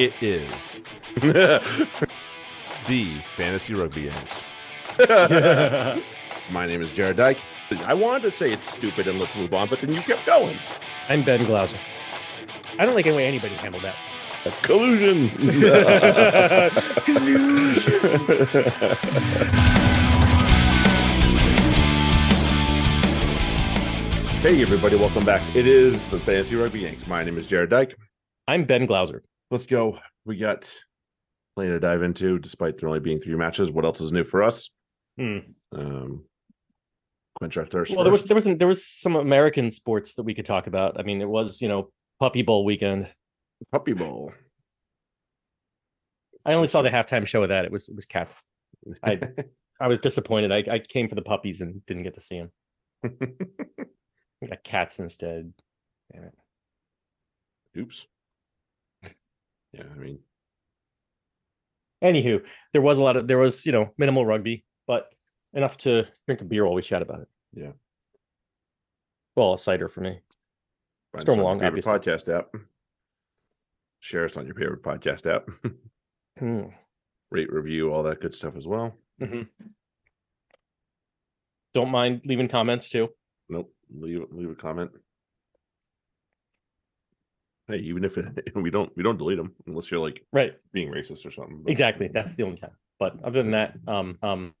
It is the Fantasy Rugby Yanks. My name is Jarrod Dyke. I wanted to say it's stupid and let's move on, but then you kept going. I'm Ben Glauser. I don't like any way anybody handled that. Collusion. hey, everybody, welcome back. It is the Fantasy Rugby Yanks. My name is Jarrod Dyke. I'm Ben Glauser. Let's go. We got plenty to dive into, despite there only being three matches. What else is new for us? Hmm. Um, quench our thirst. Well, there was there was there was some American sports that we could talk about. I mean, it was you know Puppy Bowl weekend. Puppy Bowl. I only saw the halftime show of that. It was it was cats. I I was disappointed. I, I came for the puppies and didn't get to see them. I got cats instead. Damn it. Oops. Yeah, I mean, Anywho, there was a lot of there was you know minimal rugby, but enough to drink a beer while we chat about it. Yeah. Well, a cider for me. find Storm along, your favorite obviously. podcast app. Share us on your favorite podcast app. Hmm. Rate, review, all that good stuff as well. Mhm. Don't mind leaving comments too. Nope. Leave leave a comment. Hey, even if it, we don't we don't delete them unless you're like Right. being racist or something. but- Exactly. That's the only time. But other than that, um, um,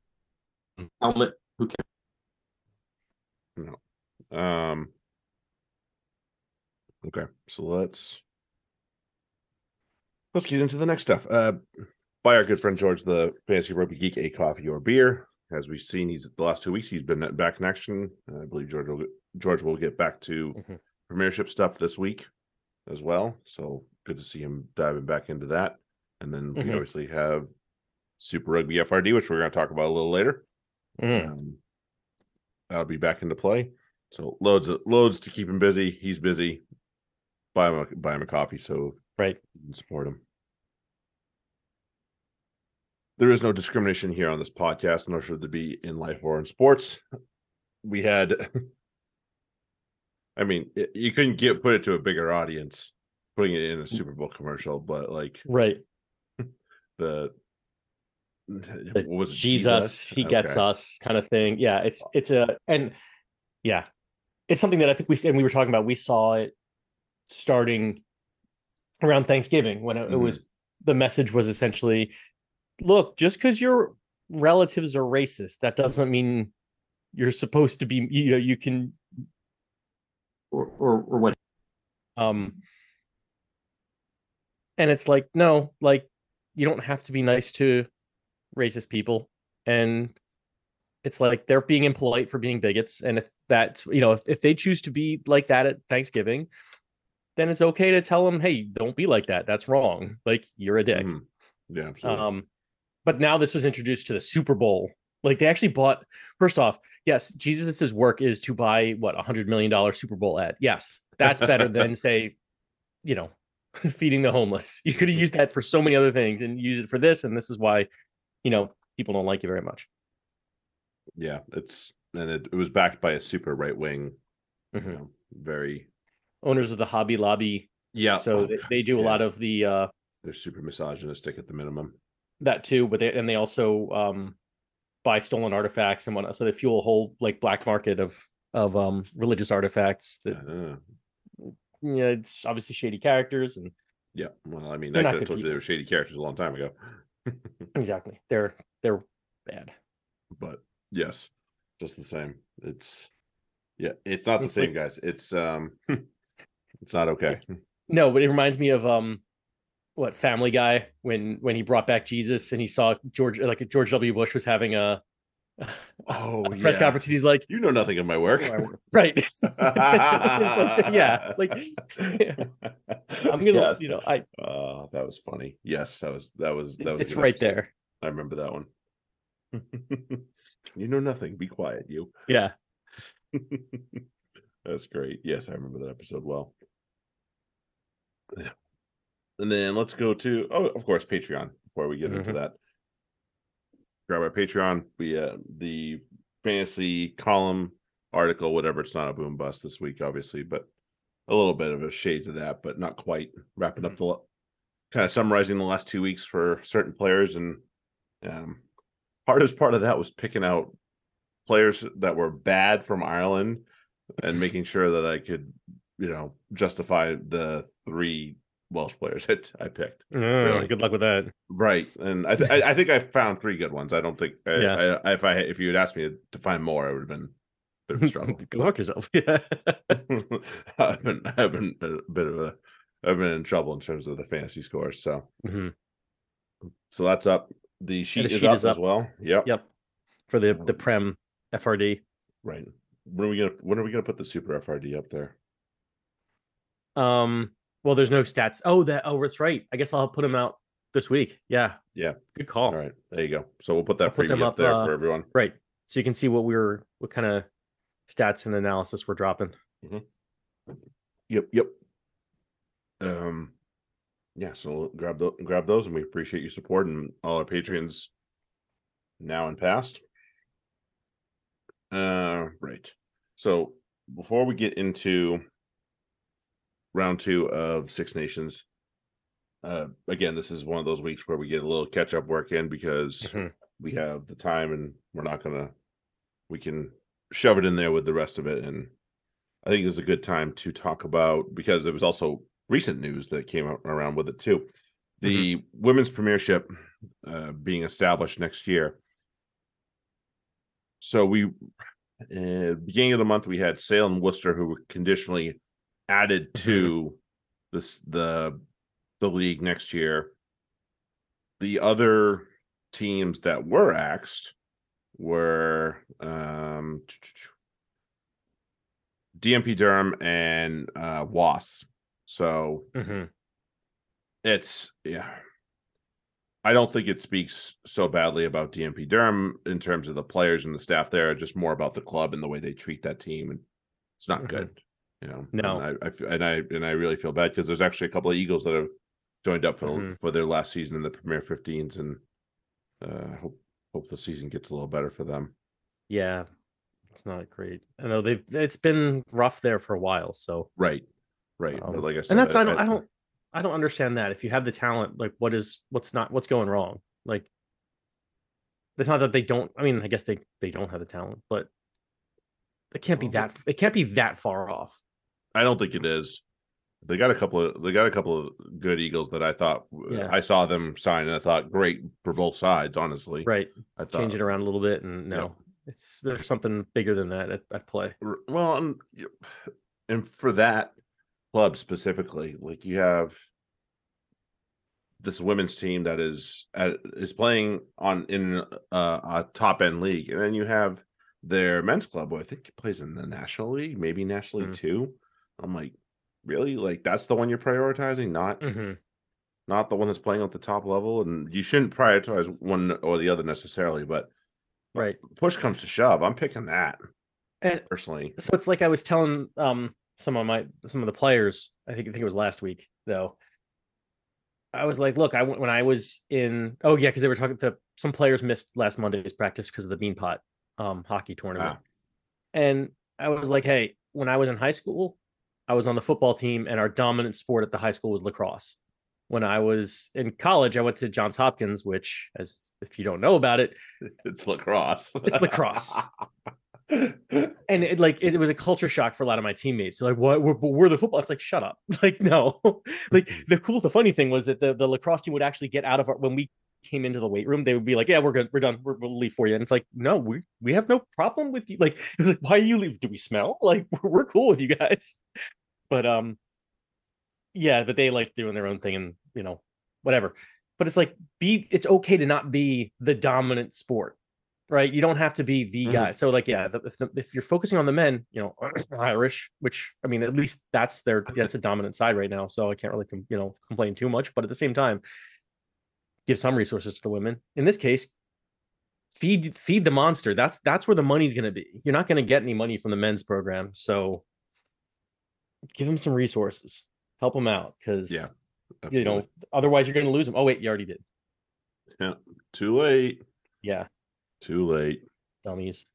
helmet. Who cares? No. Um. Okay, so let's let's get into the next stuff. Uh, by our good friend George, the fantasy rugby geek, a coffee or beer. As we've seen, he's the last two weeks he's been back in action. I believe George will George will get back to Mhm. Premiership stuff this week as well. So good to see him diving back into that. And then we Mhm. obviously have Super Rugby FRD, which we're going to talk about a little later. Mm. Um, that'll be back into play. So loads of loads to keep him busy. He's busy. Buy him a buy him a coffee so Right. support him. There is no discrimination here on this podcast, nor should there be in life or in sports. We had, I mean, it- you couldn't get put it to a bigger audience, putting it in a Super Bowl commercial, but like Right. the was it, Jesus, he gets us kind of thing. Yeah, it's it's a and yeah, it's something that I think we and we were talking about. We saw it starting around Thanksgiving when it, it Mhm. was the message was essentially, look, just because your relatives are racist, that doesn't mean you're supposed to be. You know, you can or or, or what. Um, and it's like no, like you don't have to be nice to racist people and it's like they're being impolite for being bigots and if that's you know if, if they choose to be like that at thanksgiving then it's okay to tell them hey don't be like that that's wrong like you're a dick Mhm. Yeah, absolutely. um but now this was introduced to the super bowl like they actually bought first off yes jesus's work is to buy what a hundred million dollar super bowl ad yes that's better than say you know feeding the homeless you could have used that for so many other things and use it for this and this is why you know people don't like you very much yeah, it's and it, it was backed by a super right wing, you Mhm. know, very owners of the hobby lobby yeah. so oh, they, they do a yeah. lot of the uh they're super misogynistic at the minimum. that too but they and they also um buy stolen artifacts and whatnot so they fuel a whole like black market of of um religious artifacts that Uh, yeah it's obviously shady characters and yeah, well, I mean, I could have told you they were shady characters a long time ago, exactly they're they're bad but yes, just the same. It's yeah, it's not the It's same, like- guys. It's um, it's not okay. no but it reminds me of um what family guy when when he brought back jesus and he saw george like george w bush was having a Oh, a press yeah. conference and he's like You know nothing of my work. "Oh, I work." right like, yeah like i'm gonna Yeah. you know i Uh, that was funny. Yes, that was that was that was. it's right episode. there I remember that one. you know nothing. Be quiet, you. yeah That's great. Yes, I remember that episode well. And then let's go to oh, of course, Patreon before we get into Mhm. that. Grab our Patreon. We uh the fantasy column article, whatever. It's not a boom bust this week, obviously, but a little bit of a shade to that, but not quite wrapping up the kind of summarizing the last two weeks for certain players, and um, hardest part of that was picking out players that were bad from Ireland and making sure that I could, you know, justify the three Welsh players that I picked. Uh, Good luck with that. Right, and I, th- I think I found three good ones. I don't think I, Yeah. I, if I if you had asked me to find more, I would have been a bit of a struggle. Go fuck yourself. Yeah. I've been I've been a bit of a I've been in trouble in terms of the fantasy scores. So Mhm. so that's up. The sheet, is, sheet up is as well. Yep. Yep. For the the Prem FRD. Right. When are we gonna when are we gonna put the super FRD up there? Um. Well, there's no stats. Oh, that. Oh, that's right. I guess I'll put them out this week. Yeah. Yeah. Good call. All right, there you go. So we'll put that I'll put them up, there uh, for everyone. Right. So you can see what we were, what kind of stats and analysis we're dropping. Yep, yep. Um, yeah. So grab those, grab those, and we appreciate you supporting all our patrons now and past. Uh, right. So before we get into round two of Six Nations, uh, again, this is one of those weeks where we get a little catch up work in because Mhm. we have the time and we're not gonna we can shove it in there with the rest of it. And i think it's a good time to talk about because there was also recent news that came out around with it too. The women's premiership uh, being established next year. So we uh, beginning of the month we had salem and worcester who were conditionally added to this the the league next year the other teams that were axed were um DMP Durham and uh Wasp. So Mhm. it's yeah. I don't think it speaks so badly about DMP Durham in terms of the players and the staff there, just more about the club and the way they treat that team. And it's not Mhm. good, you know. No. and I, I and I and I really feel bad because there's actually a couple of Eagles that have joined up for Mhm. for their last season in the Premier 15s, and uh, hope hope the season gets a little better for them. Yeah. It's not great. I know they've, it's been rough there for a while. So, Right, right. but Um, like I said, and that's, I don't, I don't, I don't understand that. If you have the talent, like what is, what's not, what's going wrong? Like, it's not that they don't, I mean, I guess they, they don't have the talent, but it can't be that, it can't be that far off. I don't think it is. They got a couple of they got a couple of good Eagles that I thought Yeah. I saw them sign and I thought great for both sides. Honestly, Right. I thought Change it around a little bit. And no, it's, there's something bigger than that at, at play. Well, and, and for that club specifically, like you have this women's team that is at, is playing on in uh, a top end league, and then you have their men's club, who I think plays in the National League, maybe National League Mm. two. I'm like, really? Like that's the one you're prioritizing, not hmm not the one that's playing at the top level, and you shouldn't prioritize one or the other necessarily. But Right. push comes to shove, I'm picking that And personally. so it's like I was telling um some of my some of the players. I think I think it was last week though. I was like, look, I went when I was in. Oh yeah, because they were talking to some players missed last Monday's practice because of the Beanpot um hockey tournament, Ah. and I was like, hey, when I was in high school, I was on the football team, and our dominant sport at the high school was lacrosse. When I was in college, I went to Johns Hopkins, which, as if you don't know about it, It's lacrosse. It's lacrosse. and it like it, was a culture shock for a lot of my teammates. So like, what we're, we're the football. It's like, shut up. Like, no. like the cool, the funny thing was that the, the lacrosse team would actually get out of our when we came into the weight room, they would be like, Yeah, we're good, we're done, we're, we'll leave for you. And it's like, no, we we have no problem with you. Like, it was like, why are you leave? Do we smell? Like, we're, we're cool with you guys. But um, yeah, but they like doing their own thing and you know, whatever. But it's like be it's okay to not be the dominant sport right? You don't have to be the Mhm. guy. So like, yeah, the, if, the, if you're focusing on the men, you know, Irish, which I mean, at least that's their that's a dominant side right now. So I can't really com- you know complain too much. But at the same time, give some resources to the women. In this case, feed feed the monster. That's that's where the money's going to be. You're not going to get any money from the men's program, so give them some resources. Help them out because Yeah, you know otherwise you're going to lose them. Oh wait, you already did. yeah. Too late. Yeah, Too late. dummies.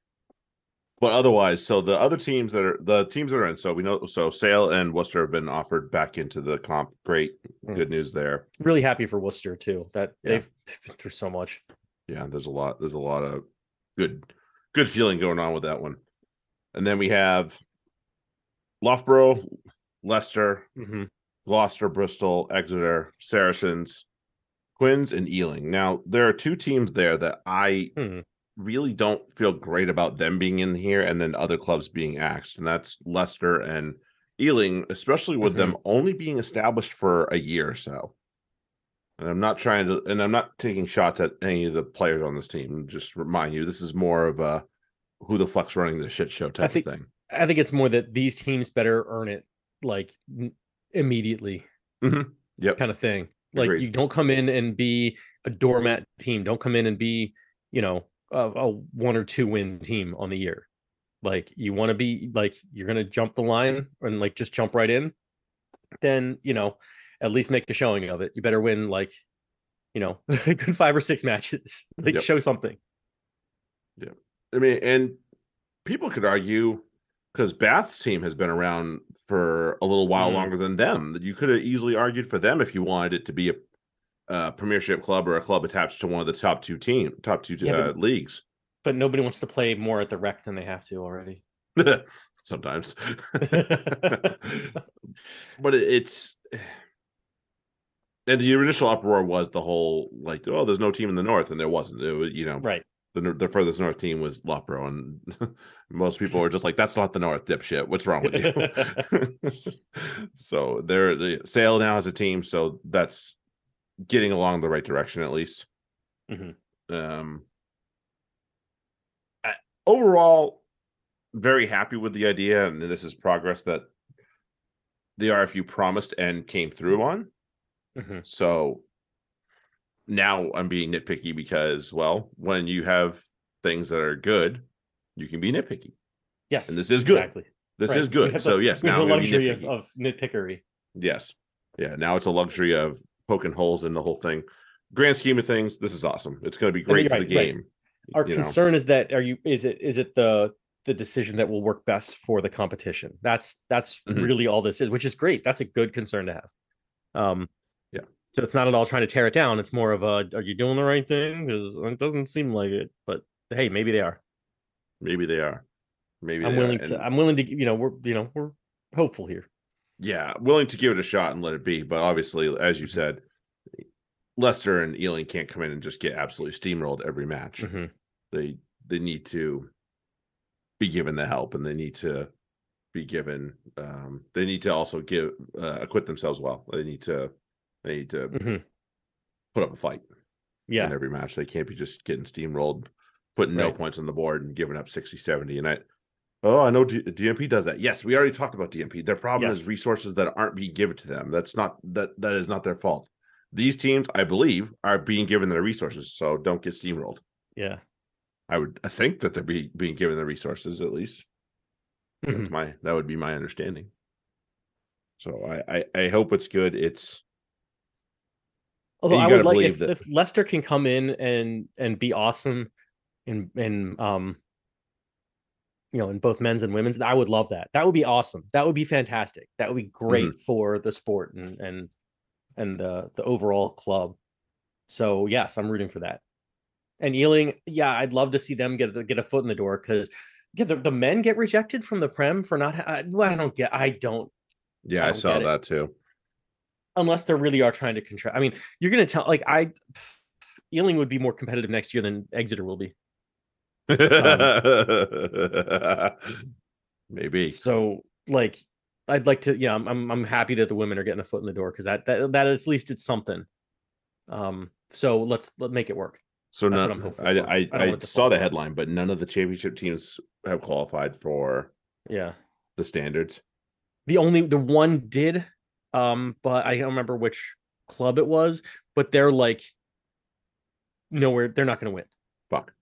but otherwise, so the other teams that are the teams that are in, so we know, so Sale and Worcester have been offered back into the comp. Great, Mm. good news there. Really happy for Worcester too. That Yeah. they've been through so much. Yeah, there's a lot. There's a lot of good, good feeling going on with that one. And then we have Loughborough, Leicester, Mhm. Gloucester, Bristol, Exeter, Saracens, Quins, and Ealing. Now there are two teams there that I Hmm. really don't feel great about them being in here, and then other clubs being axed, and that's Leicester and Ealing, especially with them only being established for a year or so. And I'm not trying to, and I'm not taking shots at any of the players on this team. Just remind you, this is more of a who the fuck's running the shit show type think- of thing. I think it's more that these teams better earn it like immediately mm-hmm. Yep. kind of thing. Like Agreed. you don't come in and be a doormat team. Don't come in and be, you know, a, a one or two win team on the year. Like you want to be like you're gonna jump the line and like just jump right in. Then you know, at least make a showing of it. You better win like, you know, a good five or six matches. Like Yep. show something. Yeah, I mean, and people could argue because Bath's team has been around for a little while Mhm. longer than them that you could have easily argued for them if you wanted it to be a, a premiership club or a club attached to one of the top two team, top two Yeah, uh, but- leagues. But nobody wants to play more at the rec than they have to already. Sometimes, but it's and the initial uproar was the whole like, oh, there's no team in the north, and there wasn't. It was, you know, right. The the furthest north team was Loughborough, and most people were just like, "That's not the north, dipshit. What's wrong with you?" so they're the Sale now has a team, so that's getting along the right direction at least. Mhm. Um, I- overall, very happy with the idea, and this is progress that the RFU promised and came through on. Mhm. So now I'm being nitpicky because, well, when you have things that are good, you can be nitpicky. Yes. And this is good. Exactly. This Right. is good. So the- yes, we have now the I'm gonna be luxury of, nitpicky. of nitpickery. yes, yeah. Now it's a luxury of poking holes in the whole thing. Grand scheme of things, this is awesome. It's going to be great for the right, right. game. Our you know. concern is that are you is it is it the the decision that will work best for the competition? That's that's Mhm. really all this is, which is great. That's a good concern to have. Um. So it's not at all trying to tear it down. It's more of a are you doing the right thing? Because it doesn't seem like it, but hey, maybe they are. Maybe they are. Maybe I'm they are. willing to And- I'm willing to you know, we're you know, we're hopeful here. yeah, willing to give it a shot and let it be. But obviously, as you said, Leicester and Ealing can't come in and just get absolutely steamrolled every match. Mhm. They they need to be given the help, and they need to be given. Um, they need to also give uh, acquit themselves well. They need to they need to Mhm. put up a fight Yeah. in every match. They can't be just getting steamrolled, putting no points on the board and giving up 60, 70. And I, oh, I know D- DMP does that. Yes, we already talked about DMP. Their problem is resources that aren't being given to them. That's not that that is not their fault. These teams, I believe, are being given their resources, so don't get steamrolled. Yeah. I would I think that they're be, being given the resources at least. That's Mhm. my that would be my understanding. So I I, I hope it's good. It's Although I would like if, that- if Leicester can come in and and be awesome in in um you know in both men's and women's, I would love that. That would be awesome. That would be fantastic. That would be great Mm-hmm. for the sport and and and the the overall club. So yes, I'm rooting for that. And Ealing, yeah, I'd love to see them get get a foot in the door because yeah, the, the men get rejected from the prem for not. ha- I, well, I don't get. I don't yeah, I I, don't saw get it. that too. Unless they really are trying to contract. I mean, you're going to tell like I Ealing would be more competitive next year than Exeter will be. Maybe. So like I'd like to yeah, I'm I'm, I'm happy that the women are getting a foot in the door because that, that that at least it's something. Um so let's let make it work. So That's none, I'm I. I, I I, want it to saw the headline, but none of the championship teams have qualified for Yeah. the standards. The only the one did um but I don't remember which club it was, but they're like nowhere they're not going to win. Fuck.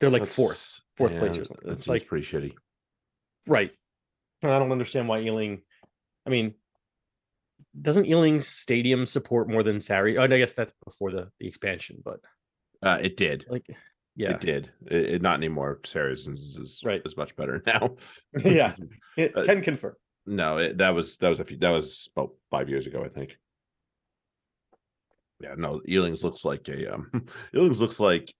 They're like That's- fourth, fourth place or something. That It's like pretty shitty. Right. And I don't understand why Ealing. I mean, doesn't Ealing's stadium support more than Sarries? Oh, I guess that's before the, the expansion, but Uh, it did. like, Yeah. It did. It, it- not anymore. Saracens is, is Right. is much better now. Yeah. It Uh, can confirm. No, it, that was that was a few that was about five years ago, I think. Yeah, no, Ealing's looks like a um Ealing's looks like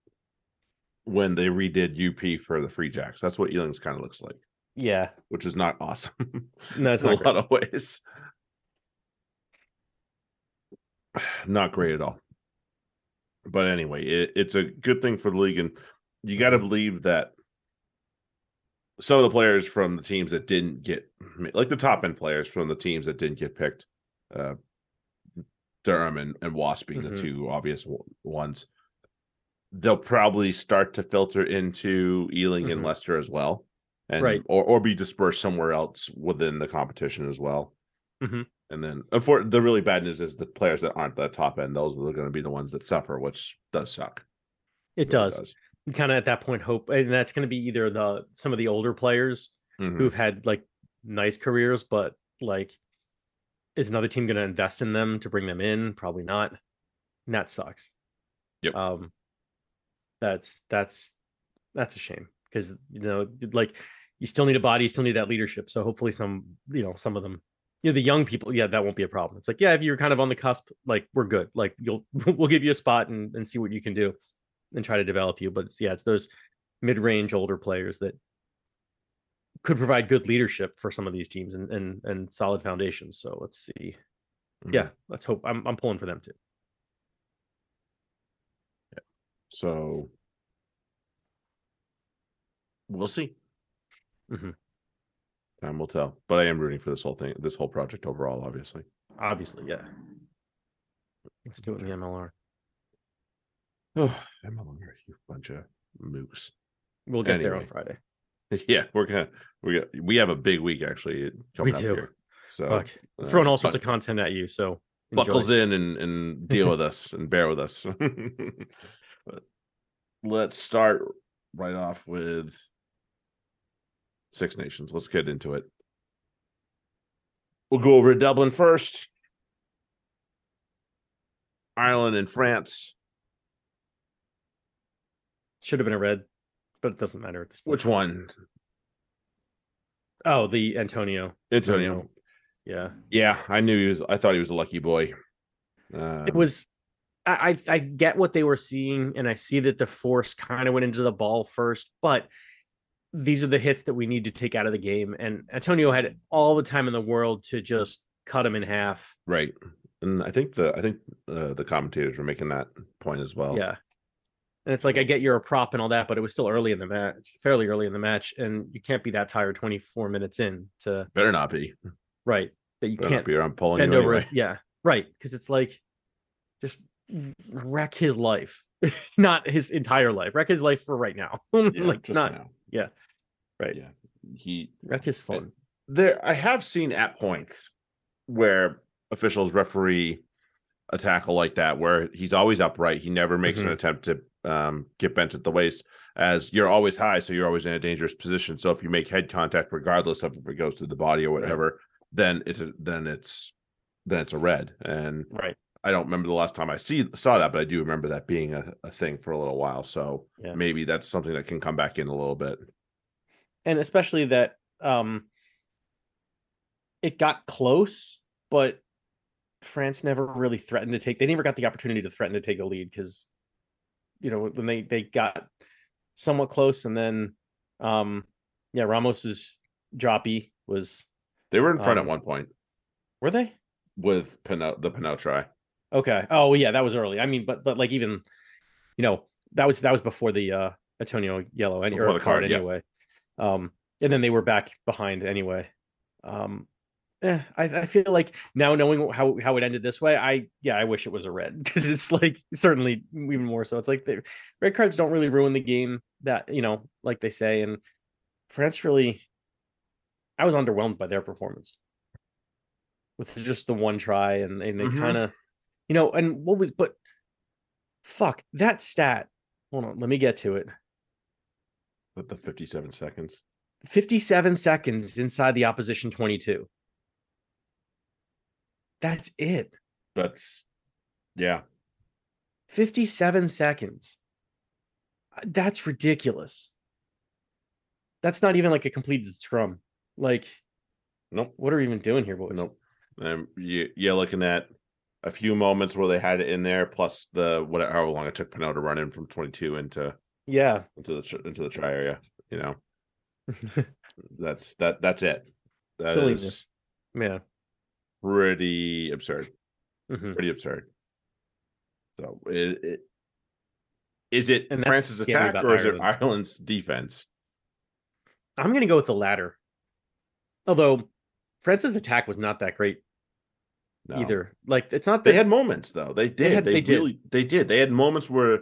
when they redid UP for the Free Jacks. That's what Ealing's kind of looks like, Yeah. which is not awesome No, it's in a great. lot of ways. Not great at all. But anyway, it, it's a good thing for the league, and you got to believe that some of the players from the teams that didn't get, like the top end players from the teams that didn't get picked, uh, Durham and, and Wasp being Mhm. the two obvious ones, they'll probably start to filter into Ealing and Mhm. Leicester as well, and Right. or or be dispersed somewhere else within the competition as well. Mhm. And then, unfor- the really bad news is the players that aren't the top end; those are going to be the ones that suffer, which does suck. It really does. Kind of at that point, hope, and that's going to be either the some of the older players Mhm. who've had like nice careers, but like, is another team going to invest in them to bring them in? Probably not. And that sucks. Yep. Um, that's that's that's a shame because you know, like, you still need a body, you still need that leadership. So hopefully, some you know, some of them, you know, the young people, yeah, that won't be a problem. It's like, yeah, if you're kind of on the cusp, like, we're good. Like, you'll we'll give you a spot and and see what you can do, and try to develop you. But it's yeah, it's those mid-range older players that could provide good leadership for some of these teams and and and solid foundations. So let's see. Mhm. Yeah, let's hope. I'm I'm pulling for them too. Yeah. So we'll see. Mhm. Time will tell. But I am rooting for this whole thing, this whole project overall, obviously. Obviously, yeah. Let's do it in the MLR. Oh, MLR, you bunch of mooks. We'll get there on Anyway. Friday. Yeah, we're gonna we got we have a big week actually coming up do. here. So Fuck. uh, Throwing all sorts of content at you. So buckles in and and deal with us and bear with us. but let's start right off with Six Nations. Let's get into it. We'll go over to Dublin first. Ireland and France. Should have been a red, but it doesn't matter at this point. Which one? Oh, the Atonio. Atonio. Yeah. Yeah, I knew he was. I thought he was a lucky boy. Um, it was I, I I get what they were seeing, and I see that the force kind of went into the ball first, but these are the hits that we need to take out of the game. And Atonio had all the time in the world to just cut him in half. right, and I think the I think uh, the commentators were making that point as well. Yeah. And it's like I get you're a prop and all that, but it was still early in the match, fairly early in the match, and you can't be that tired 24 minutes in to better not be. right that you Better can't be. I'm pulling bend you over. anyway. Yeah, right. Because it's like just wreck his life, not his entire life. Wreck his life for right now. Yeah, like just not now. yeah. Right. Yeah, he wreck his fun. there. I have seen at points where officials referee a tackle like that, where he's always upright. He never makes an Mhm. attempt to um, get bent at the waist, as you're always high, so you're always in a dangerous position. So if you make head contact, regardless of if it goes to the body or whatever, then it's a, then it's then it's a red. And Right. I don't remember the last time I see saw that, but I do remember that being a, a thing for a little while. So Yeah. maybe that's something that can come back in a little bit. And especially that um it got close, but France never really threatened to take they never got the opportunity to threaten to take a lead because you know when they they got somewhat close and then um yeah Ramos's droppy was They were in front Um, at one point were they? with Penaud, the Penaud try. Okay. Oh yeah, that was early. I mean, but but like even, you know, that was that was before the uh Atonio yellow any or the card, card, yeah. anyway. Um, and then they were back behind anyway. Um, eh, I I feel like now knowing how how it ended this way, I yeah, I wish it was a red because it's like certainly even more so. It's like the red cards don't really ruin the game that you know, like they say, and France really. I was underwhelmed by their performance with just the one try, and, and they Mhm. kind of, you know, and what was, but fuck that stat. Hold on, let me get to it. With the 57 seconds. 57 seconds inside the opposition 22. That's it. That's yeah. 57 seconds. That's ridiculous. That's not even like a completed scrum. Like, Nope. what are we even doing here, boys? Nope. Um, you, you're looking at a few moments where they had it in there, plus the whatever however long it took Penaud to run in from 22 into Yeah. into the into the try area. You know, that's that that's it. That is Silliness. Yeah. Pretty absurd. Mhm. Pretty absurd. So it, it is it And France's attack or is it Ireland's defense? I'm gonna go with the latter. Although France's attack was not that great No. either. Like it's not They had moments though. They did. They, had- they did. really they did. They had moments where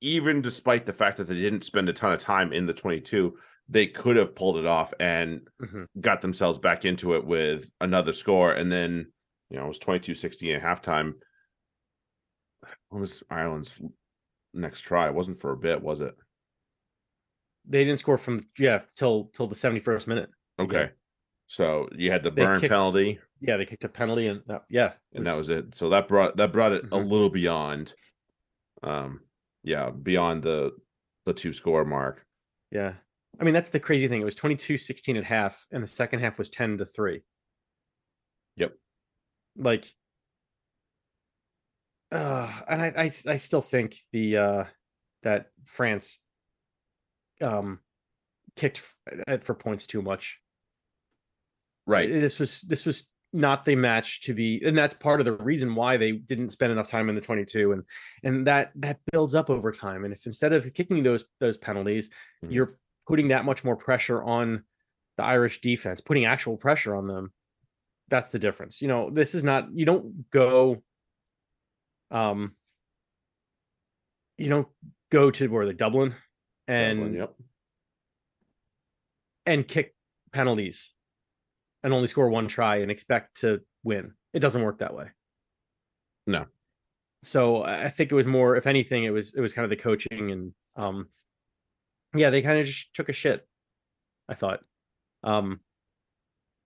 even despite the fact that they didn't spend a ton of time in the 22, they could have pulled it off and Mhm. got themselves back into it with another score. And then, you know, it was 22 16 at halftime. What was Ireland's next try? It wasn't for a bit, was it? they didn't score from yeah till till the 71st minute. Okay. So you had the They burn kicked- penalty, Yeah, they kicked a penalty and that, yeah, and that was it. So that brought that brought it a Mhm. little beyond um yeah, beyond the the two score mark. yeah. I mean that's the crazy thing. It was 22-16 at half, and the second half was 10 to 3. Yep. Like uh and I, I I still think the uh that France um kicked uh, for points too much. Right. this was this was not the match to be and that's part of the reason why they didn't spend enough time in the 22 and and that that builds up over time and if instead of kicking those those penalties Mhm. you're putting that much more pressure on the Irish defense putting actual pressure on them that's the difference you know this is not you don't go um you don't go to where the Dublin and Dublin, yep. and kick penalties and only score one try and expect to win. It doesn't work that way. No. So I I think it was more, if anything, it was it was kind of the coaching and um yeah, they kind of just took a shit. I thought. Um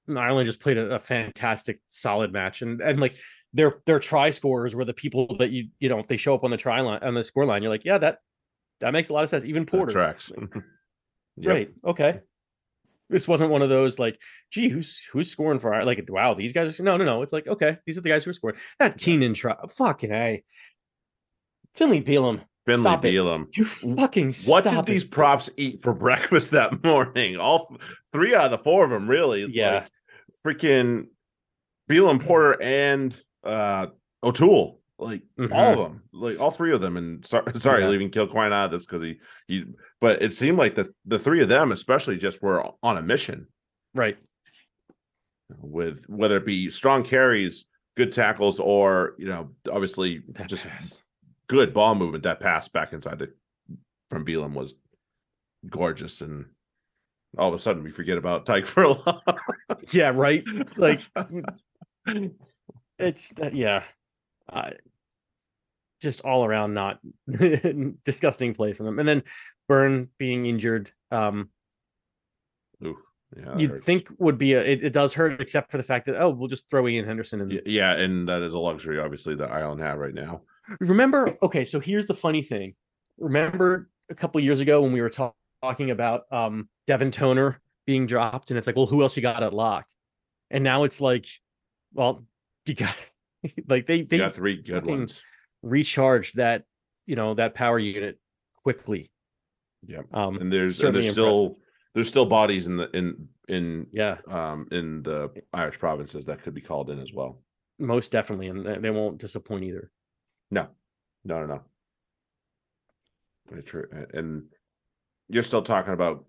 and Ireland just played a, a fantastic solid match and and like their their try scorers were the people that you you know if they show up on the try line on the score line you're like yeah that that makes a lot of sense even That Porter tracks. Yep. Right. Okay. This wasn't one of those like, gee, who's who's scoring for our like wow, these guys are no no no. It's like, okay, these are the guys who are scoring. That Keenan try fucking A. Finlay Bealham. Finlay Stop it. You fucking What did these props eat for breakfast that morning? All three out of the four of them, really. Yeah. Like, freaking Bealham, Porter, and uh O'Toole. Like all of them, like all three of them. And sorry, sorry, Mm-hmm. Yeah. leaving Kilcoyne out of this because he he. But it seemed like the the three of them, especially, just were on a mission Right. with whether it be strong carries, good tackles, or you know, obviously just. Good ball movement. That pass back inside the from Bealham was gorgeous, and all of a sudden we forget about Tadhg for a Furlong. Yeah, right. Like it's that yeah. Uh, just all around not disgusting play from them. And then Beirne being injured. Um Ooh, yeah, you'd hurts. think would be a it, it does hurt except for the fact that oh we'll just throw Iain Henderson in yeah, and that is a luxury, obviously, that Ireland have right now. Remember okay so here's the funny thing. Remember a couple years ago when we were talk- talking about um devin toner being dropped and it's like well who else you got at lock? And now it's like well you got like they They they got three good ones. recharged that you know that power unit quickly. Yeah, um And there's and there's still there's still bodies in the in in yeah. um in the Irish provinces that could be called in as well. most definitely and they won't disappoint either No, no, no, no. True. And you're still talking about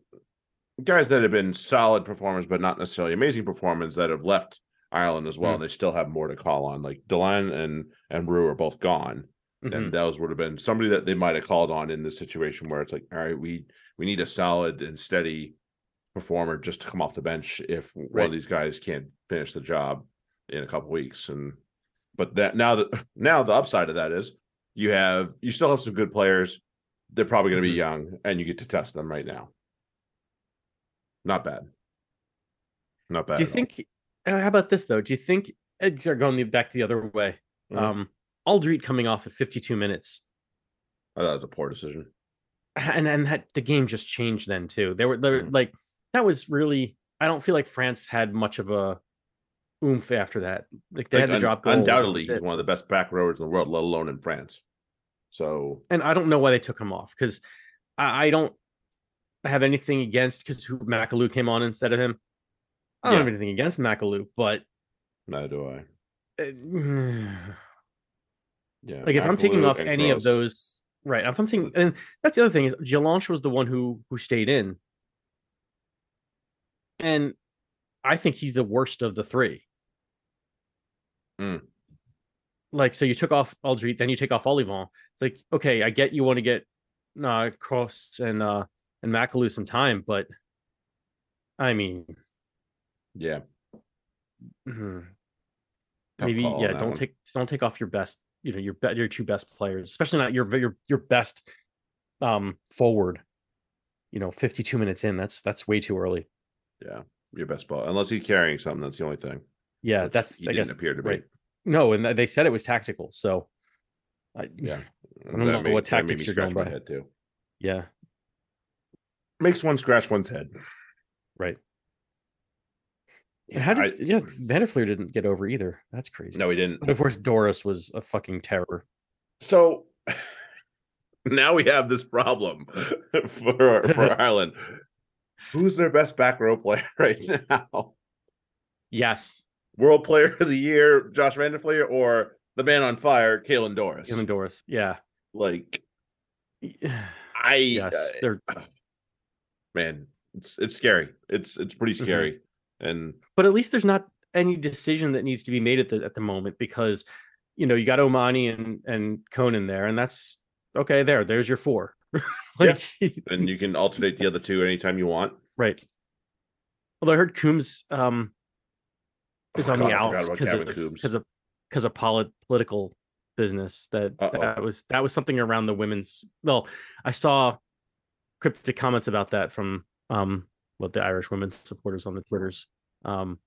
guys that have been solid performers, but not necessarily amazing performers that have left Ireland as well. Mm. And they still have more to call on. Like Dillane and and Roux are both gone. Mhm. And those would have been somebody that they might have called on in this situation where it's like, all right, we we need a solid and steady performer just to come off the bench if one of these guys can't finish the job in a couple weeks. And but that now that now the upside of that is you have you still have some good players. They're probably going to be Mhm. young, and you get to test them right now. Not bad. Not bad. do you all. think uh, how about this though do you think uh, sorry, going the, back the other way Mhm. um Alldritt coming off at 52 minutes I thought it was a poor decision. and and that the game just changed then too. There were there Mhm. like that was really. I don't feel like France had much of a oomph after that. Like they Like, had the un- drop goal. undoubtedly he's one of the best back rowers in the world, let alone in France. So and I don't know why they took him off because I, I don't have anything against because who Macalou came on instead of him. I don't Yeah. have anything against Macalou, but neither do I. uh, Yeah, like if I'm taking off any of those, right? If I'm taking, and that's the other thing is Jelonch was the one who who stayed in, and I think he's the worst of the three. Mm. Like, so you took off Alldritt, then you take off Ollivon. It's like, okay, I get you want to get uh Cros and uh and Macalou some time, but I mean, yeah, mhm, maybe yeah, don't one. take don't take off your best, you know, your be- your two best players, especially not your your your best um forward. You know, 52 minutes in, that's that's way too early. yeah your best ball unless he's carrying something. That's the only thing. Yeah, which that's he I didn't guess appear to be. right. No, and they said it was tactical, so I, Yeah, I don't know what tactics you're going scratch my by. head too. yeah, Makes one scratch one's head. right. Yeah, How I- did yeah, Van der Flier didn't get over either. That's crazy. no, he didn't. But of course, Doris was a fucking terror. So now we have this problem for for Ireland. Who's their best back row player right now? Yes, World Player of the Year, Josh Van der or the man on fire, Caelan Doris? Dylan Doris. Yeah. Like I, yes, uh, they're man, it's it's scary. It's it's pretty Mhm. scary, and but at least there's not any decision that needs to be made at the at the moment because you know you got O'Mahony and and Conan there, and that's okay. There, there's your four. like and you can alternate the other two anytime you want. right. Although I heard Coombes um is on God, the outs because of because of because of polit- political business that Uh-oh. that was that was something around the women's well i saw cryptic comments about that from um what the irish women's supporters on the twitters um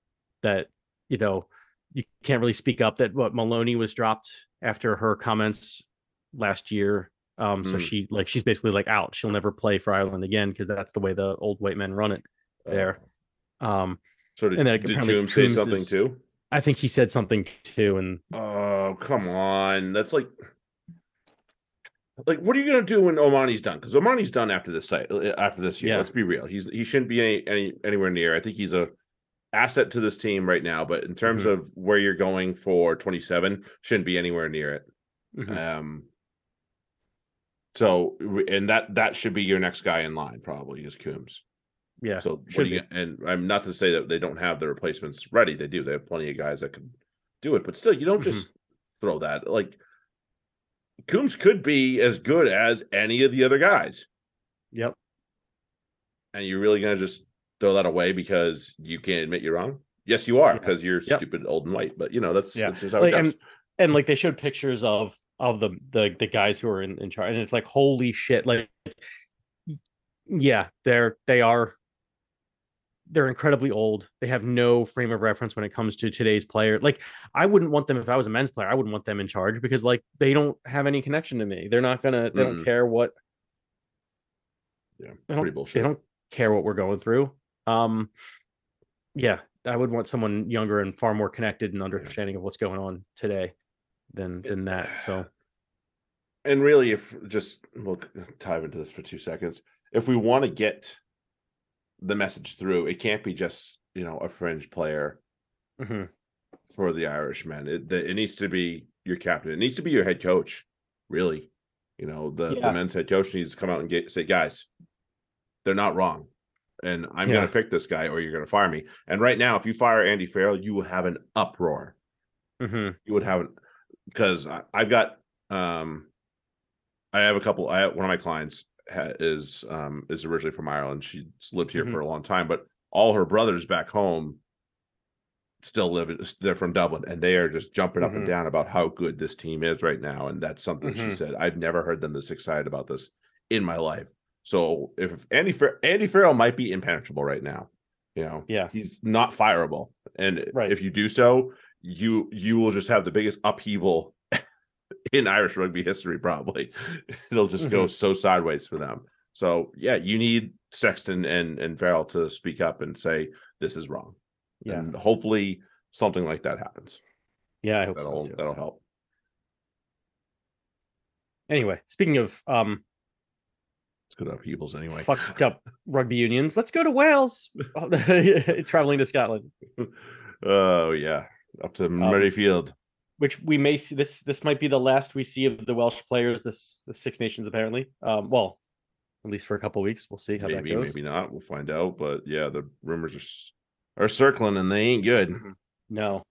that you know you can't really speak up that what maloney was dropped after her comments last year um so Hmm. she like she's basically like out she'll never play for ireland again because that's the way the old white men run it there um So did, And then did Coombes say something is- too? i think he said something too and Oh, come on. That's like like what are you gonna do when O'Mahony's done? Because O'Mahony's done after this site uh, after this year. Yeah. Let's be real. He's he shouldn't be any, any anywhere near. I think he's a asset to this team right now, but in terms Mhm. of where you're going for 27, shouldn't be anywhere near it. Mhm. Um so and that that should be your next guy in line, probably is Coombes. Yeah So what should do you, and I'm not to say that they don't have the replacements ready. They do. They have plenty of guys that can do it, but still, you don't Mhm. just throw that. Like Coombes could be as good as any of the other guys, yep and you're really gonna just throw that away because you can't admit you're wrong. Yes, you are Yeah. because you're Yep. stupid, old and white. But you know that's, Yeah. that's just how Like, it goes. and and like they showed pictures of of the the the guys who are in, in charge and it's like holy shit like yeah they're they are they're incredibly old. They have no frame of reference when it comes to today's player. Like i wouldn't want them if i was a men's player i wouldn't want them in charge because like they don't have any connection to me. They're not gonna they don't care what Yeah, they pretty don't, bullshit. they don't care what we're going through. Um yeah i would want someone younger and far more connected and understanding of what's going on today than than that so. And really, if just we'll dive into this for two seconds, if we want to get the message through, it can't be just you know a fringe player mhm. for the Irishmen. It the, it needs to be your captain. It needs to be your head coach. Really, you know the Yeah. the men's head coach needs to come out and get say, guys, they're not wrong, and I'm Yeah. going to pick this guy or you're going to fire me. And right now, if you fire Andy Farrell, you will have an uproar. Mhm. You would have because I've got um, I have a couple. I have, one of my clients ha, is um is originally from Ireland. She's lived here Mhm. for a long time, but all her brothers back home still live in- they're from Dublin and they are just jumping up and Mhm. down about how good this team is right now and that's something she Mhm. said I've never heard them this excited about this in my life so if Andy Fer- Andy Farrell might be impenetrable right now you know Yeah. he's not fireable and Right. if you do so you you will just have the biggest upheaval in Irish rugby history probably it'll just go Mm-hmm. so sideways for them So yeah, you need Sexton and and Farrell to speak up and say this is wrong. Yeah. And hopefully something like that happens. Yeah, I hope That'll so too. that'll help. Anyway, speaking of um It's good upheavals anyway. fucked up rugby unions, let's go to Wales. Traveling to Scotland, Oh yeah, up to Um, Murrayfield. Which we may see this this might be the last we see of the Welsh players this the Six Nations apparently. Um well, at least for a couple weeks. We'll see how Maybe, that goes. maybe maybe not. We'll find out. But yeah, the rumors are are circling and they ain't good. No.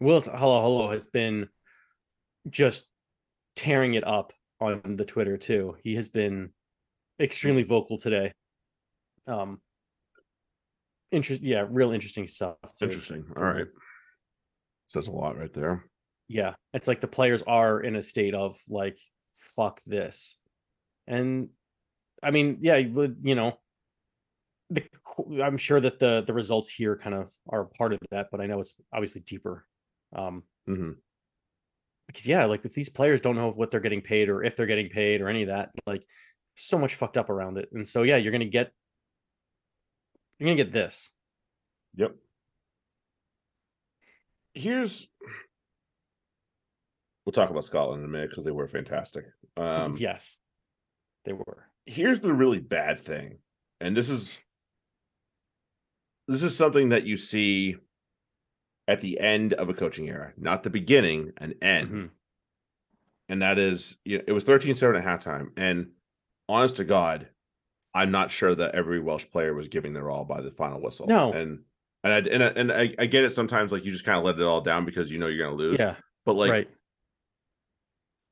Willis Halaholo has been just tearing it up on the Twitter too. He has been extremely vocal today. Um interest yeah, real interesting stuff. to- Interesting. All right. Says a lot right there. Yeah. It's like the players are in a state of like fuck this. And I mean, yeah, you know, the I'm sure that the the results here kind of are part of that, but I know it's obviously deeper. Um hmm because yeah, like if these players don't know what they're getting paid or if they're getting paid or any of that, like so much fucked up around it. And so yeah, you're gonna get you're gonna get this. Yep. Here's we'll talk about Scotland in a minute because they were fantastic. Um yes, they were. here's the really bad thing. And this is this is something that you see at the end of a coaching era, not the beginning, an end. Mhm. and that is you know, it was 13-7 at halftime and honest to god i'm not sure that every welsh player was giving their all by the final whistle No. and and I, and, I, and I, I get it sometimes like you just kind of let it all down because you know you're gonna lose Yeah, but like right.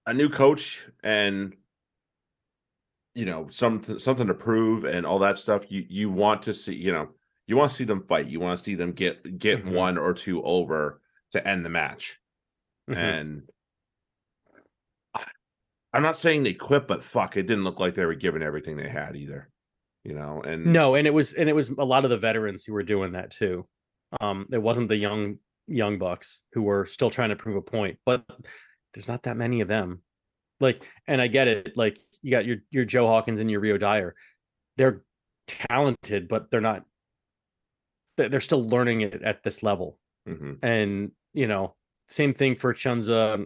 A new coach and you know something something to prove and all that stuff you you want to see you know you want to see them fight you want to see them get get Mhm. one or two over to end the match Mhm. and I- I'm not saying they quit, but fuck, it didn't look like they were giving everything they had either. You know, and No, and it was and it was a lot of the veterans who were doing that too. Um, it wasn't the young young bucks who were still trying to prove a point, but there's not that many of them. Like, and I get it. Like, you got your your Joe Hawkins and your Rio Dyer. They're talented, but they're not. They're still learning it at this level. Mhm. and you know same thing for Tshiunza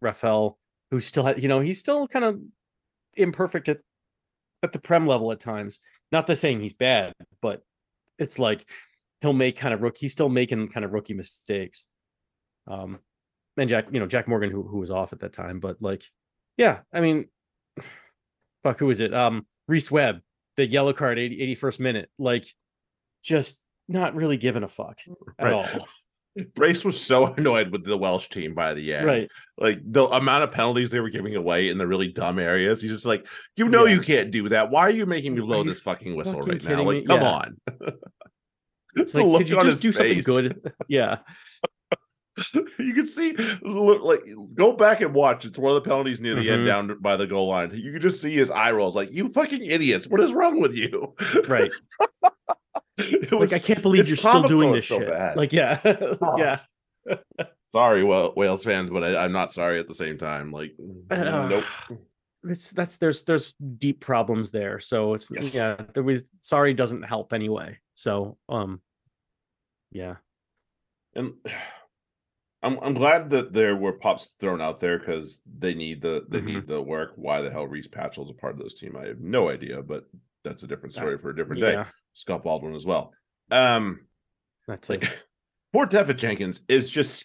Rafael who still had you know he's still kind of imperfect at at the prem level at times not to saying he's bad but it's like he'll make kind of rookie he's still making kind of rookie mistakes um and Jack you know Jac Morgan who who was off at that time but like yeah I mean fuck who is it um Rhys Webb the yellow card 80, 81st minute like just not really giving a fuck at Right. all Brace was so annoyed with the Welsh team by the end. right Like the amount of penalties they were giving away in the really dumb areas. He's just like, you know, Yeah. you can't do that. Why are you making me blow this fucking whistle fucking right now? Like, me? come Yeah. on. Like could you just do something good yeah you can see look like go back and watch. It's one of the penalties near the end Mhm. down by the goal line. You can just see his eye rolls like you fucking idiots. What is wrong with you? Right. It like i can't believe you're still doing this so shit. bad. like yeah. Oh. yeah. Sorry well wales fans but I, i'm not sorry at the same time. Like Uh, nope. it's that's there's there's deep problems there. So it's Yes. yeah there was sorry doesn't help anyway. So um yeah. And I'm I'm glad that there were pops thrown out there because they need the they Mhm. need the work. Why the hell Rhys Patchell's a part of this team? I have no idea, but that's a different story for a different day. Scott Baldwin as well. Um, that's like poor Dafydd Jenkins is just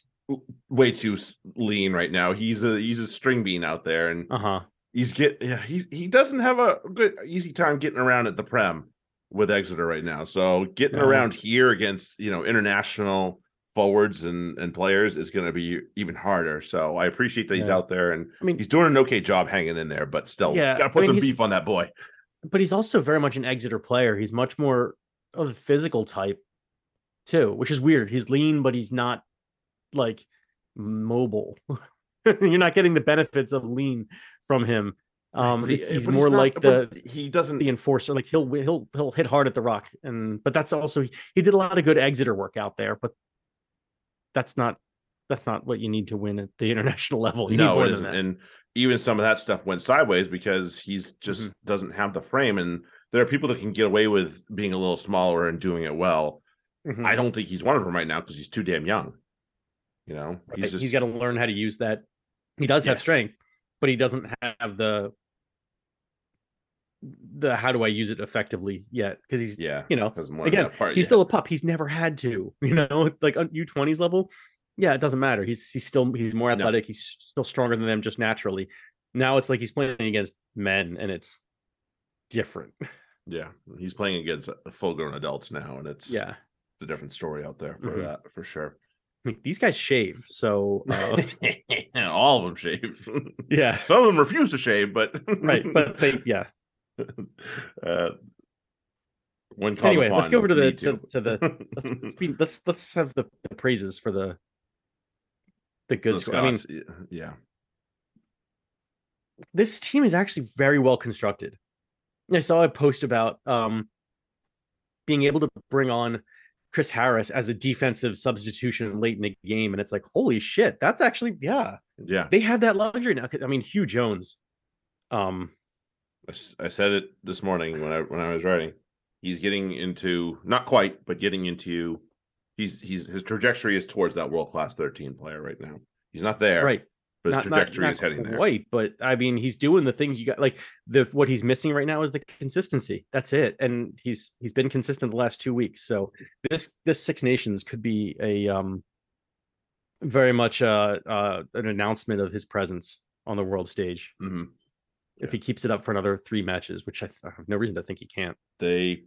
way too lean right now. He's a he's a string bean out there, and uh-huh he's get yeah he he doesn't have a good easy time getting around at the prem with Exeter right now. So getting No. around here against you know international forwards and and players is going to be even harder. So I appreciate that he's out there and i mean he's doing an okay job hanging in there, but still Yeah, got to I put mean, some beef on that boy. but he's also very much an Exeter player. He's much more of the physical type too, which is weird. He's lean, but he's not like mobile. You're not getting the benefits of lean from him. Um, he- he's more not- like the he doesn't the enforcer. Like he'll he'll he'll hit hard at the rock, and but that's also he did a lot of good Exeter work out there, but that's not that's not what you need to win at the international level. You no, it isn't. And even some of that stuff went sideways because he's just Mhm. doesn't have the frame. And there are people that can get away with being a little smaller and doing it well. Mhm. I don't think he's one of them right now because he's too damn young. You know, Right, he's he's just got to learn how to use that. He does Yeah. have strength, but he doesn't have the the how do I use it effectively yet? Because he's yeah. you know again he's yet. still a pup. He's never had to, you know, like on U twenties level. Yeah, it doesn't matter. He's he's still he's more No. athletic. He's still stronger than them just naturally. Now it's like he's playing against men, and it's different. yeah. He's playing against full grown adults now, and it's Yeah, it's a different story out there for Mhm. that for sure. I mean, these guys shave, so uh, All of them shave. yeah, Some of them refuse to shave, but right. But they yeah. uh, when called Anyway, let's go over to the to, to the let's let's, be, let's let's have the, the praises for the the good score. I mean, yeah, this team is actually very well constructed. I saw a post about um being able to bring on Chris Harris as a defensive substitution late in the game, and it's like, holy shit, that's actually yeah, yeah. they have that luxury now. I mean, Huw Jones, um, I, I said it this morning when I when I was writing. He's getting into not quite, but getting into. He's he's his trajectory is towards that world class thirteen player right now. He's not there, right, But his not- not- trajectory not is heading there. quite, but I mean, he's doing the things you got. Like the what he's missing right now is the consistency. That's it, and he's he's been consistent the last two weeks. So this this Six Nations could be a um very much uh, uh an announcement of his presence on the world stage Mhm. If he keeps it up for another three matches, which I, th- I have no reason to think he can't. They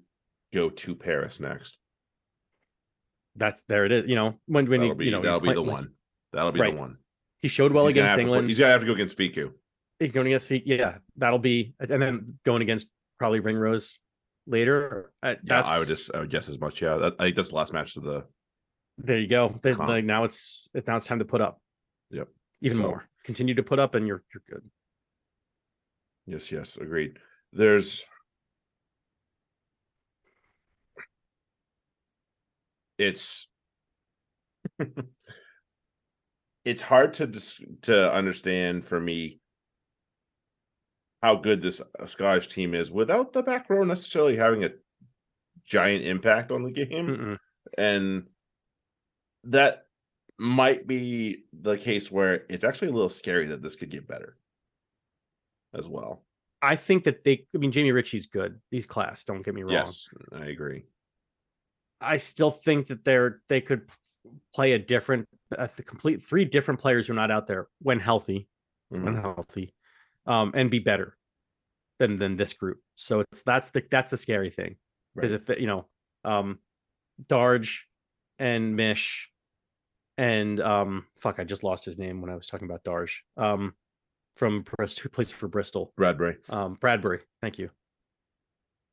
go to Paris next. That's there it is. You know when when That'll he be you know that'll be play- the one. That'll be Right. the one. he showed well He's against have to England. he's gonna have to go against Fickou. he's going against feet. Yeah, that'll be and then going against probably Ringrose later. Uh, Yeah, that's I would just I would guess as much. Yeah, that, I think that's the last match of the. there. You go. They, like now it's now it's time to put up. Yep. Even So- more. Continue to put up, and you're you're good. Yes, yes, agreed. There's. It's. it's hard to dis- to understand for me how good this uh, Scottish team is without the back row necessarily having a giant impact on the game. Mm-mm. and that might be the case where it's actually a little scary that this could get better as well. I think that they. I mean, Jamie Ritchie's good. He's class. Don't get me wrong. Yes, I agree. I still think that they're they could play a different, a complete three different players who are not out there when healthy, when Mhm. healthy, um, and be better than than this group. So it's that's the that's the scary thing because Right. if you know, um, Darge and Mish and um, fuck, I just lost his name when I was talking about Darge. Um, from Bristol, who plays for Bristol. Bradbury. Um, Bradbury, thank you.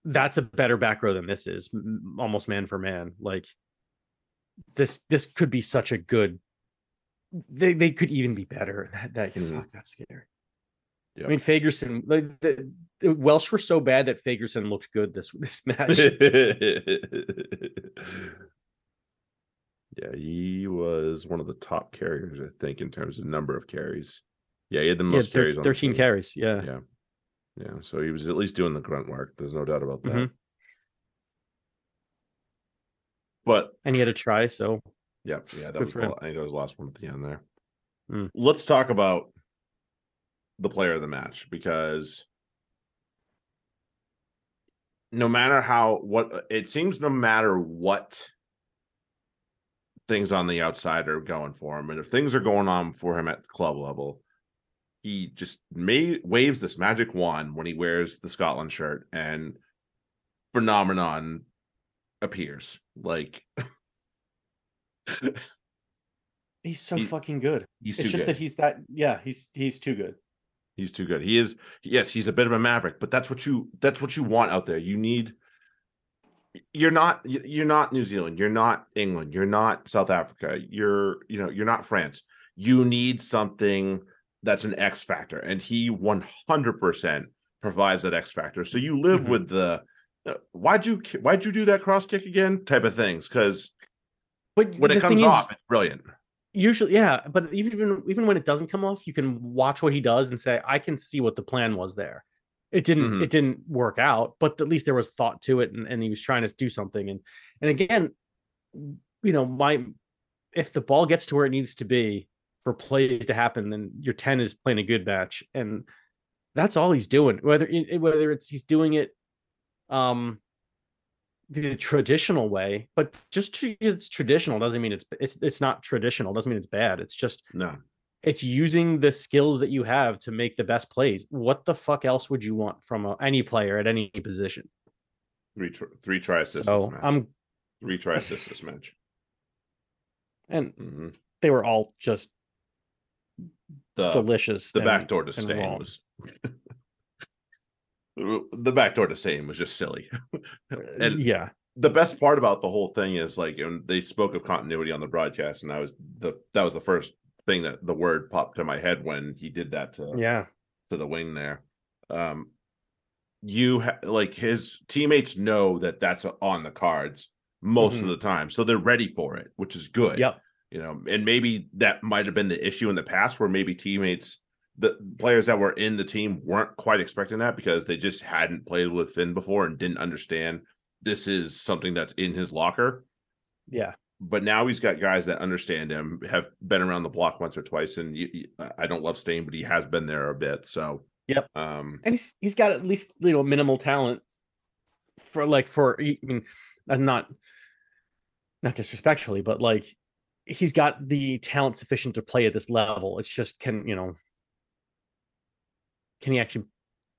That's a better back row than this is, m- almost man for man. Like this, this could be such a good. They they could even be better. That, that Mhm. fuck, that's scary. Yep. I mean, Fagerson, like the, the Welsh were so bad that Fagerson looked good this this match. yeah, he was one of the top carriers, I think, in terms of number of carries. Yeah, he had the Yeah, most thir- carries. thirteen carries. Yeah. Yeah, yeah. So he was at least doing the grunt work. There's no doubt about that. Mhm. But and he had a try. So Yeah, yeah, that Good was the. I think that was the last one at the end there. Mm. Let's talk about the player of the match because no matter how what it seems no matter what things on the outside are going for him and if things are going on for him at the club level he just may waves this magic wand when he wears the Scotland shirt and phenomenon appears like he's so He- fucking good. it's just good. that he's that. Yeah, he's he's too good. He's too good. He is yes, he's a bit of a maverick, but that's what you that's what you want out there. You need you're not you're not New Zealand, you're not England, you're not South Africa, you're you know, you're not France. You need something that's an X factor and he 100% provides that X factor. So you live Mhm. with the uh, why'd you why'd you do that cross kick again type of things But when it comes is, off it's brilliant. usually yeah but even even when it doesn't come off you can watch what he does and say i can see what the plan was there it didn't Mhm. it didn't work out but at least there was thought to it and, and he was trying to do something and and again you know my if the ball gets to where it needs to be for plays to happen then your 10 is playing a good match and that's all he's doing whether whether it's he's doing it um the traditional way but just it's traditional doesn't mean it's it's it's not traditional doesn't mean it's bad it's just No. it's using the skills that you have to make the best plays. What the fuck else would you want from a, any player at any position? Three tr- three try assists so. I'm three try assists this match. and hmm they were all just The delicious. the and- back door to and wrong. was the back door to Steyn was just silly. and yeah, the best part about the whole thing is like and they spoke of continuity on the broadcast, and I was the that was the first thing that the word popped to my head when he did that to yeah, to the wing there. Um, you ha- like his teammates know that that's on the cards most Mhm. of the time, so they're ready for it, which is good. yep, You know, and maybe that might have been the issue in the past where maybe teammates, the players that were in the team weren't quite expecting that because they just hadn't played with Finn before and didn't understand this is something that's in his locker yeah, but now he's got guys that understand him, have been around the block once or twice, and you, you- I don't love Steyn, but he has been there a bit. So, Yep. Um, and he's he's got at least you know minimal talent for like for I mean, not not disrespectfully, but like he's got the talent sufficient to play at this level. It's just can you know can he actually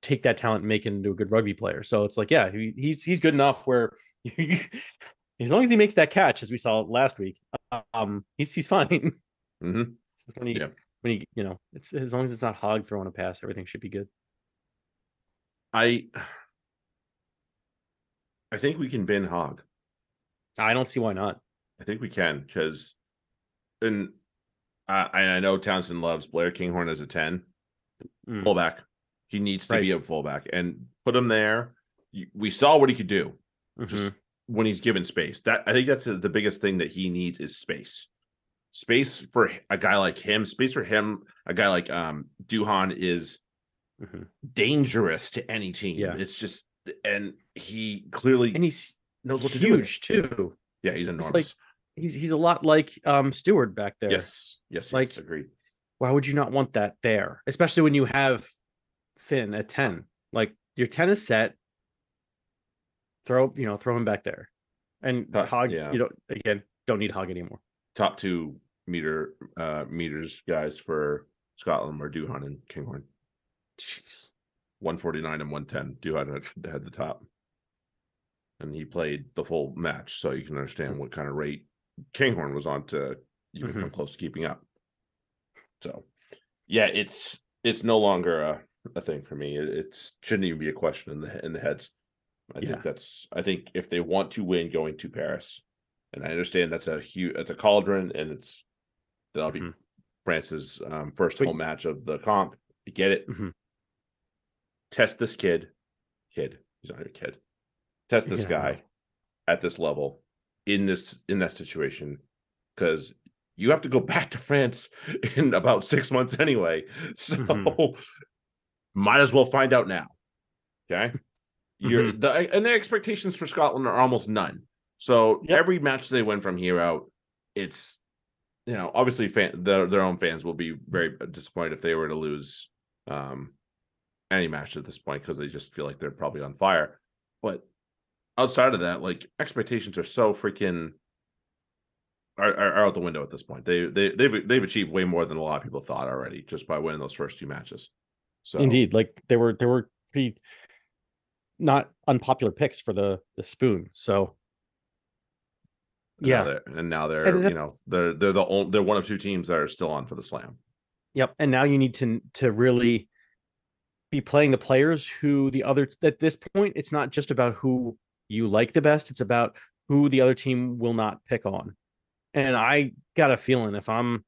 take that talent and make it into a good rugby player? So it's like yeah, he, he's he's good enough where as long as he makes that catch, as we saw last week, um, he's he's fine. mhm. when he Yeah. when he you know it's as long as it's not Hogg throwing a pass, everything should be good. I, I think we can bin Hogg. I don't see why not. I think we can because, and I, I know Townsend loves Blair Kinghorn as a ten Mm. fullback. He needs to Right. be a fullback and put him there. We saw what he could do. just Mhm. when he's given space. That I think that's the biggest thing that he needs is space. Space for a guy like him, space for him, a guy like um Duhan is Mhm. dangerous to any team. Yeah. It's just and he clearly and he's knows what to do. huge too. Yeah, he's enormous. He's he's a lot like um Steward back there. yes, yes, Like- yes, agreed. Why would you not want that there? Especially when you have Finn at 10. Like your 10 is set. Throw, you know, throw him back there. And Uh, Hogg, yeah. you don't again, don't need Hogg anymore. Top two meter uh meters guys for Scotland were Duhan and Kinghorn. Jeez. 149 and 110. Duhan had, had the top. And he played the full match, so you can understand what kind of rate Kinghorn was on to even come close to keeping up. So yeah, it's it's no longer a, a thing for me. It it's shouldn't even be a question in the in the heads. I Yeah. think that's I think if they want to win going to Paris, and I understand that's a huge it's a cauldron and it's that'll be Mhm. France's um, first But- home match of the comp. I get it Mhm. test this kid, kid, he's not a kid. Test this Yeah. guy at this level in this in that situation because you have to go back to France in about six months anyway. So Mhm. might as well find out now. Okay. You're the and the expectations for Scotland are almost none. So Yep. every match they win from here out, it's you know, obviously fan their, their own fans will be very disappointed if they were to lose um any match at this point because they just feel like they're probably on fire. But outside of that, like expectations are so freaking are, are, are out the window at this point. They they they've they've achieved way more than a lot of people thought already just by winning those first two matches. So Indeed. Like they were they were pretty not unpopular picks for the the spoon. So yeah. and now they're And you know they're they're the only, they're one of two teams that are still on for the slam. Yep. And now you need to to really be playing the players who the other at this point, it's not just about who you like the best, it's about who the other team will not pick on. And I got a feeling if I'm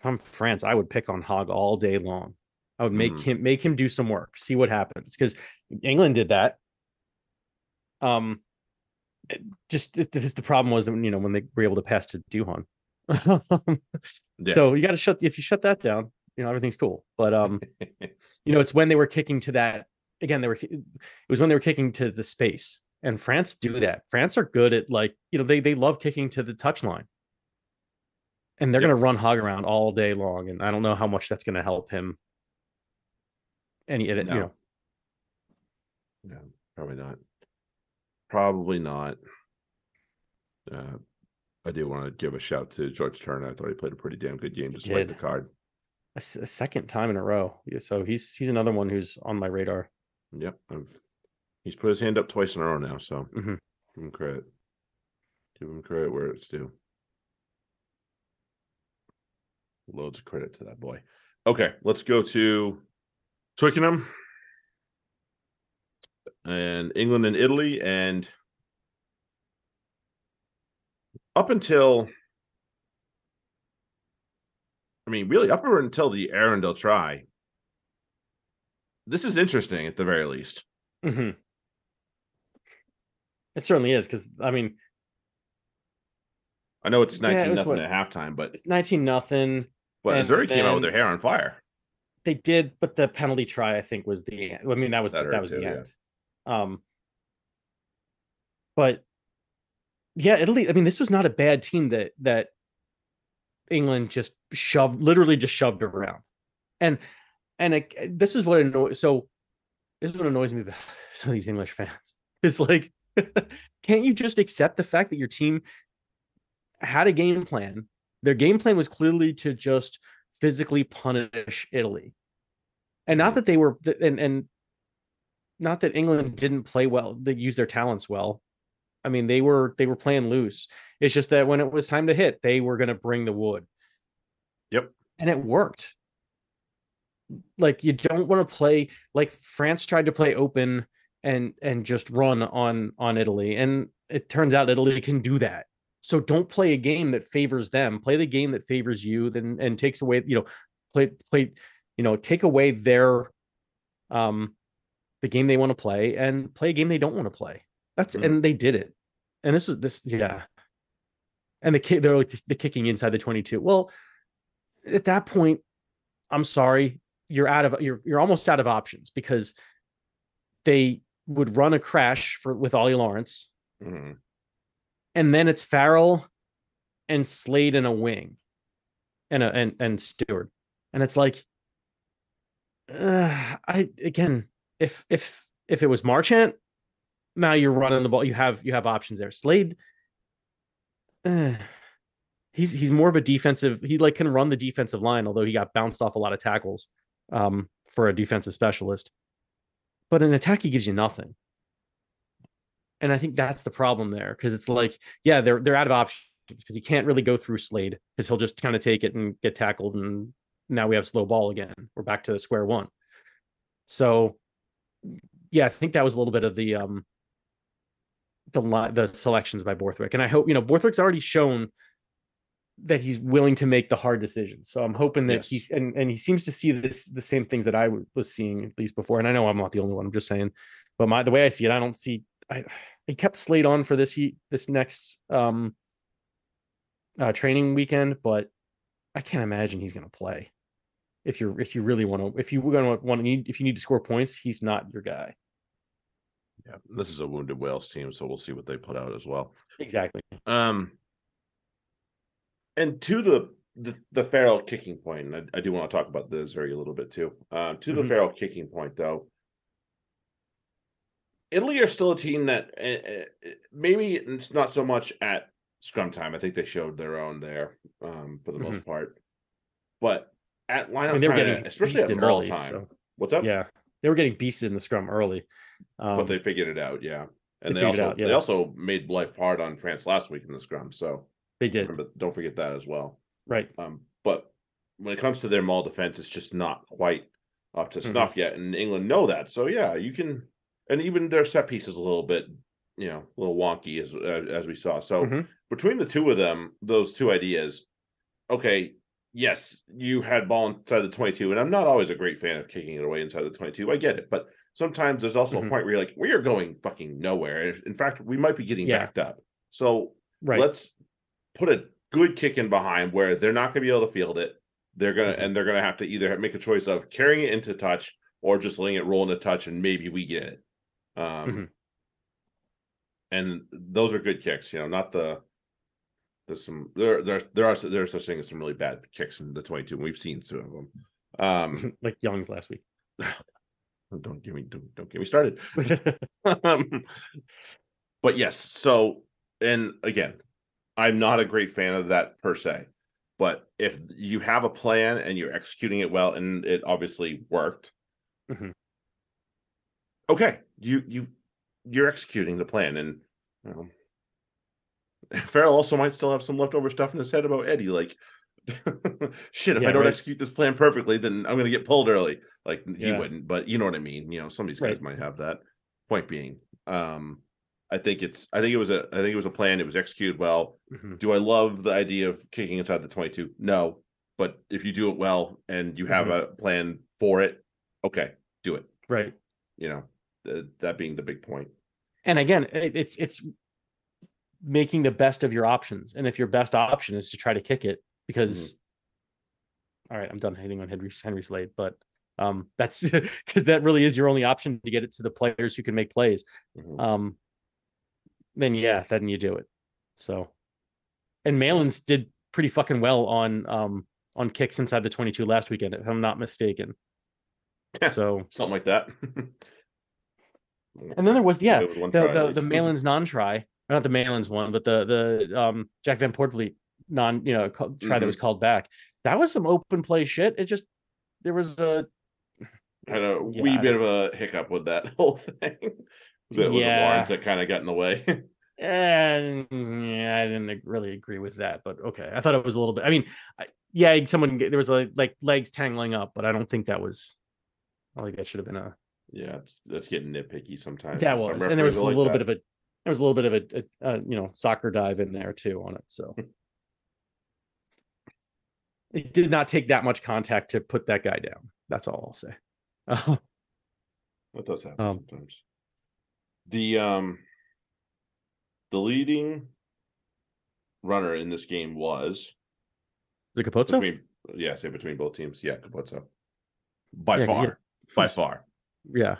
if I'm France, I would pick on Hogg all day long. I would make Mhm. him make him do some work, see what happens. Because England did that. Um just it's the problem was that you know when they were able to pass to Duhan. Yeah. So you got to shut if you shut that down, you know everything's cool. But um, you know it's when they were kicking to that again they were it was when they were kicking to the space and france do that france are good at like you know they they love kicking to the touchline. and they're Yep. going to run Hogg around all day long and i don't know how much that's going to help him any you No. know Yeah, probably not. Probably not. Uh, I do want to give a shout to George Turner. I thought he played a pretty damn good game despite the card. a, s- a second time in a row Yeah, so he's he's another one who's on my radar Yep, I've he's put his hand up twice in a row now, so Mhm. give him credit. Give him credit where it's due. Loads of credit to that boy. Okay, let's go to Twickenham and England and Italy, and up until I mean, really up until the Arundell try. This is interesting at the very least. hmm it certainly is because i mean I know it's Yeah, it 19 was nothing what- at halftime, but it's 19 nothing but and Azzurri came out with then- their hair on fire. They did, but the penalty try I think was the I mean that was That that, hurt was too, the yeah. end. Um but yeah, Italy, I mean this was not a bad team that that England just shoved literally just shoved around. And and it, this is what annoys so this is what annoys me about some of these English fans. It's like can't you just accept the fact that your team had a game plan? Their game plan was clearly to just physically punish Italy. And not Mhm. that they were and and not that England didn't play well, they used their talents well. I mean, they were they were playing loose. It's just that when it was time to hit, they were going to bring the wood. Yep. And it worked. Like you don't want to play like France tried to play open and and just run on on Italy and it turns out Italy can do that. So don't play a game that favors them. Play the game that favors you then and takes away, you know, play play, you know, take away their um the game they want to play and play a game they don't want to play. That's Mhm. and they did it. And this is this yeah. And the kick they're like the kicking inside the 22. Well, at that point, I'm sorry, you're out of you're you're almost out of options because they would run a crash for with Ollie Lawrence, Mhm. and then it's Farrell and Slade in a wing, and a, and and Steward, and it's like, uh, I again, if if if it was Marchant, now you're running the ball, you have you have options there. Slade, uh, he's he's more of a defensive. He like can run the defensive line, although he got bounced off a lot of tackles um, for a defensive specialist. But an attack, he gives you nothing. And I think that's the problem there because it's like, yeah, they're they're out of options because he can't really go through Slade because he'll just kind of take it and get tackled, and now we have slow ball again. We're back to square one. So, yeah, I think that was a little bit of the um the the selections by Borthwick, and I hope you know Borthwick's already shown that he's willing to make the hard decisions. So I'm hoping that Yes. he's and and he seems to see this the same things that I w- was seeing at least before. And I know I'm not the only one. I'm just saying, but my the way I see it, I don't see. I he kept Slade on for this heat this next um uh training weekend, but I can't imagine he's going to play. If you're if you really want to if you going to want to need if you need to score points, he's not your guy. Yeah, this is a wounded Wales team, so we'll see what they put out as well. Exactly. Um, and to the the, the Farrell kicking point, and I, I do want to talk about the Azzurri a little bit too. Uh, to the Mhm. Farrell kicking point, though, Italy are still a team that uh, maybe it's not so much at scrum time. I think they showed their own there um, for the most part, but at I lineup mean, they were time, getting especially at early, time. so- What's up? Yeah, they were getting beasted in the scrum early. Um, but they figured it out, yeah. And They they, also out, they also made life hard on France last week in the scrum. So they did remember, don't forget that as well. right. Um, but when it comes to their maul defense, it's just not quite up to Mhm. snuff yet, and England know that. So yeah, you can, and even their set piece is a little bit, you know, a little wonky as uh, as we saw. So Mhm. between the two of them, those two ideas, okay, yes, you had ball inside the twenty-two, and I'm not always a great fan of kicking it away inside the twenty-two. I get it, but sometimes there's also Mhm. a point where you're like, we are going fucking nowhere. In fact, we might be getting Yeah. backed up. So Right. let's put a good kick in behind where they're not going to be able to field it. They're gonna Mhm. and they're gonna have to either make a choice of carrying it into touch or just letting it roll in a touch and maybe we get it. Um, Mhm. and those are good kicks, you know, not the. There's some there there there are there's such thing as some really bad kicks in the 22. and We've seen some of them. Um, like Young's last week. don't give me don't, don't get me started. um, but yes, so and again, I'm not a great fan of that per se. But if you have a plan and you're executing it well, and it obviously worked, Mhm. okay, you you you're executing the plan, and you know, Farrell also might still have some leftover stuff in his head about Eddie. Like, shit, if Yeah, I don't right. execute this plan perfectly, then I'm gonna get pulled early. Like he wouldn't, but you know what I mean. You know, some of these guys Right. might have that. Point being, um, I think it's I think it was a I think it was a plan. It was executed well. Mhm. Do I love the idea of kicking inside the 22? No. But if you do it well and you have a plan for it, okay, do it. Right. You know, th- that being the big point. And again, it, it's it's making the best of your options. And if your best option is to try to kick it, because all right, I'm done hating on Henry Henry Slade, but um that's because that really is your only option to get it to the players who can make plays. Mhm. Um then yeah, then you do it. So and Malins did pretty fucking well on um on kicks inside the 22 last weekend, if I'm not mistaken. so Something like that. and then there was yeah, was the try the, the Malins non-try, not the Malins one, but the the um Jack Van Poortvliet non you know try that was Mm-hmm. called back. That was some open play shit. It just there was a had a Yeah, wee bit of a hiccup with that whole thing. Was it, was it Yeah. Lawrence that kind of got in the way? and yeah, I didn't really agree with that, but okay. I thought it was a little bit. I mean, I, yeah, someone there was a, like legs tangling up, but I don't think that was. I think that should have been a yeah, that's getting nitpicky sometimes. that was, and there was a like little that. bit of a there was a little bit of a, a, a you know soccer dive in there too on it. So it did not take that much contact to put that guy down. That's all I'll say. That does happen Um, sometimes. The um the leading runner in this game was the Capuozzo? between yeah, say between both teams. Yeah, up? By Yeah, far. yeah. By far. Yeah.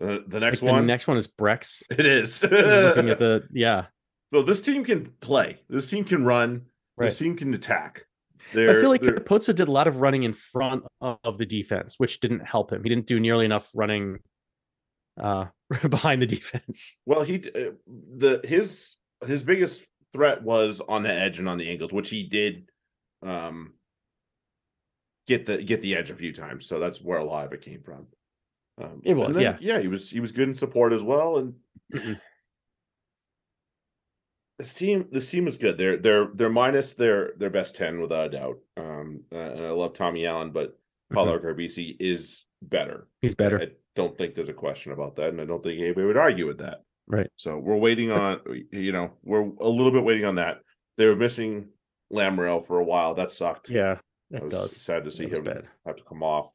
Uh, the next Like, one The next one is Brex. it is. looking at the yeah. so this team can play. This team can run. Right. This team can attack. I feel like Capuozzo did a lot of running in front of the defense, which didn't help him. He didn't do nearly enough running uh behind the defense. Well, he uh, the his his biggest threat was on the edge and on the angles, which he did um get the get the edge a few times. So that's where a lot of it came from. Um, It was, then, yeah. yeah. He was he was good in support as well, and this team this team is good. They're they're they're minus their their best ten without a doubt. Um, uh, and I love Tommy Allan, but Paolo Garbisi is better. He's better. I don't think there's a question about that, and I don't think anybody would argue with that. Right. So we're waiting on, you know, we're a little bit waiting on that. They were missing Lamaro for a while. That sucked. Yeah, I was does. sad to see him bad. have to come off.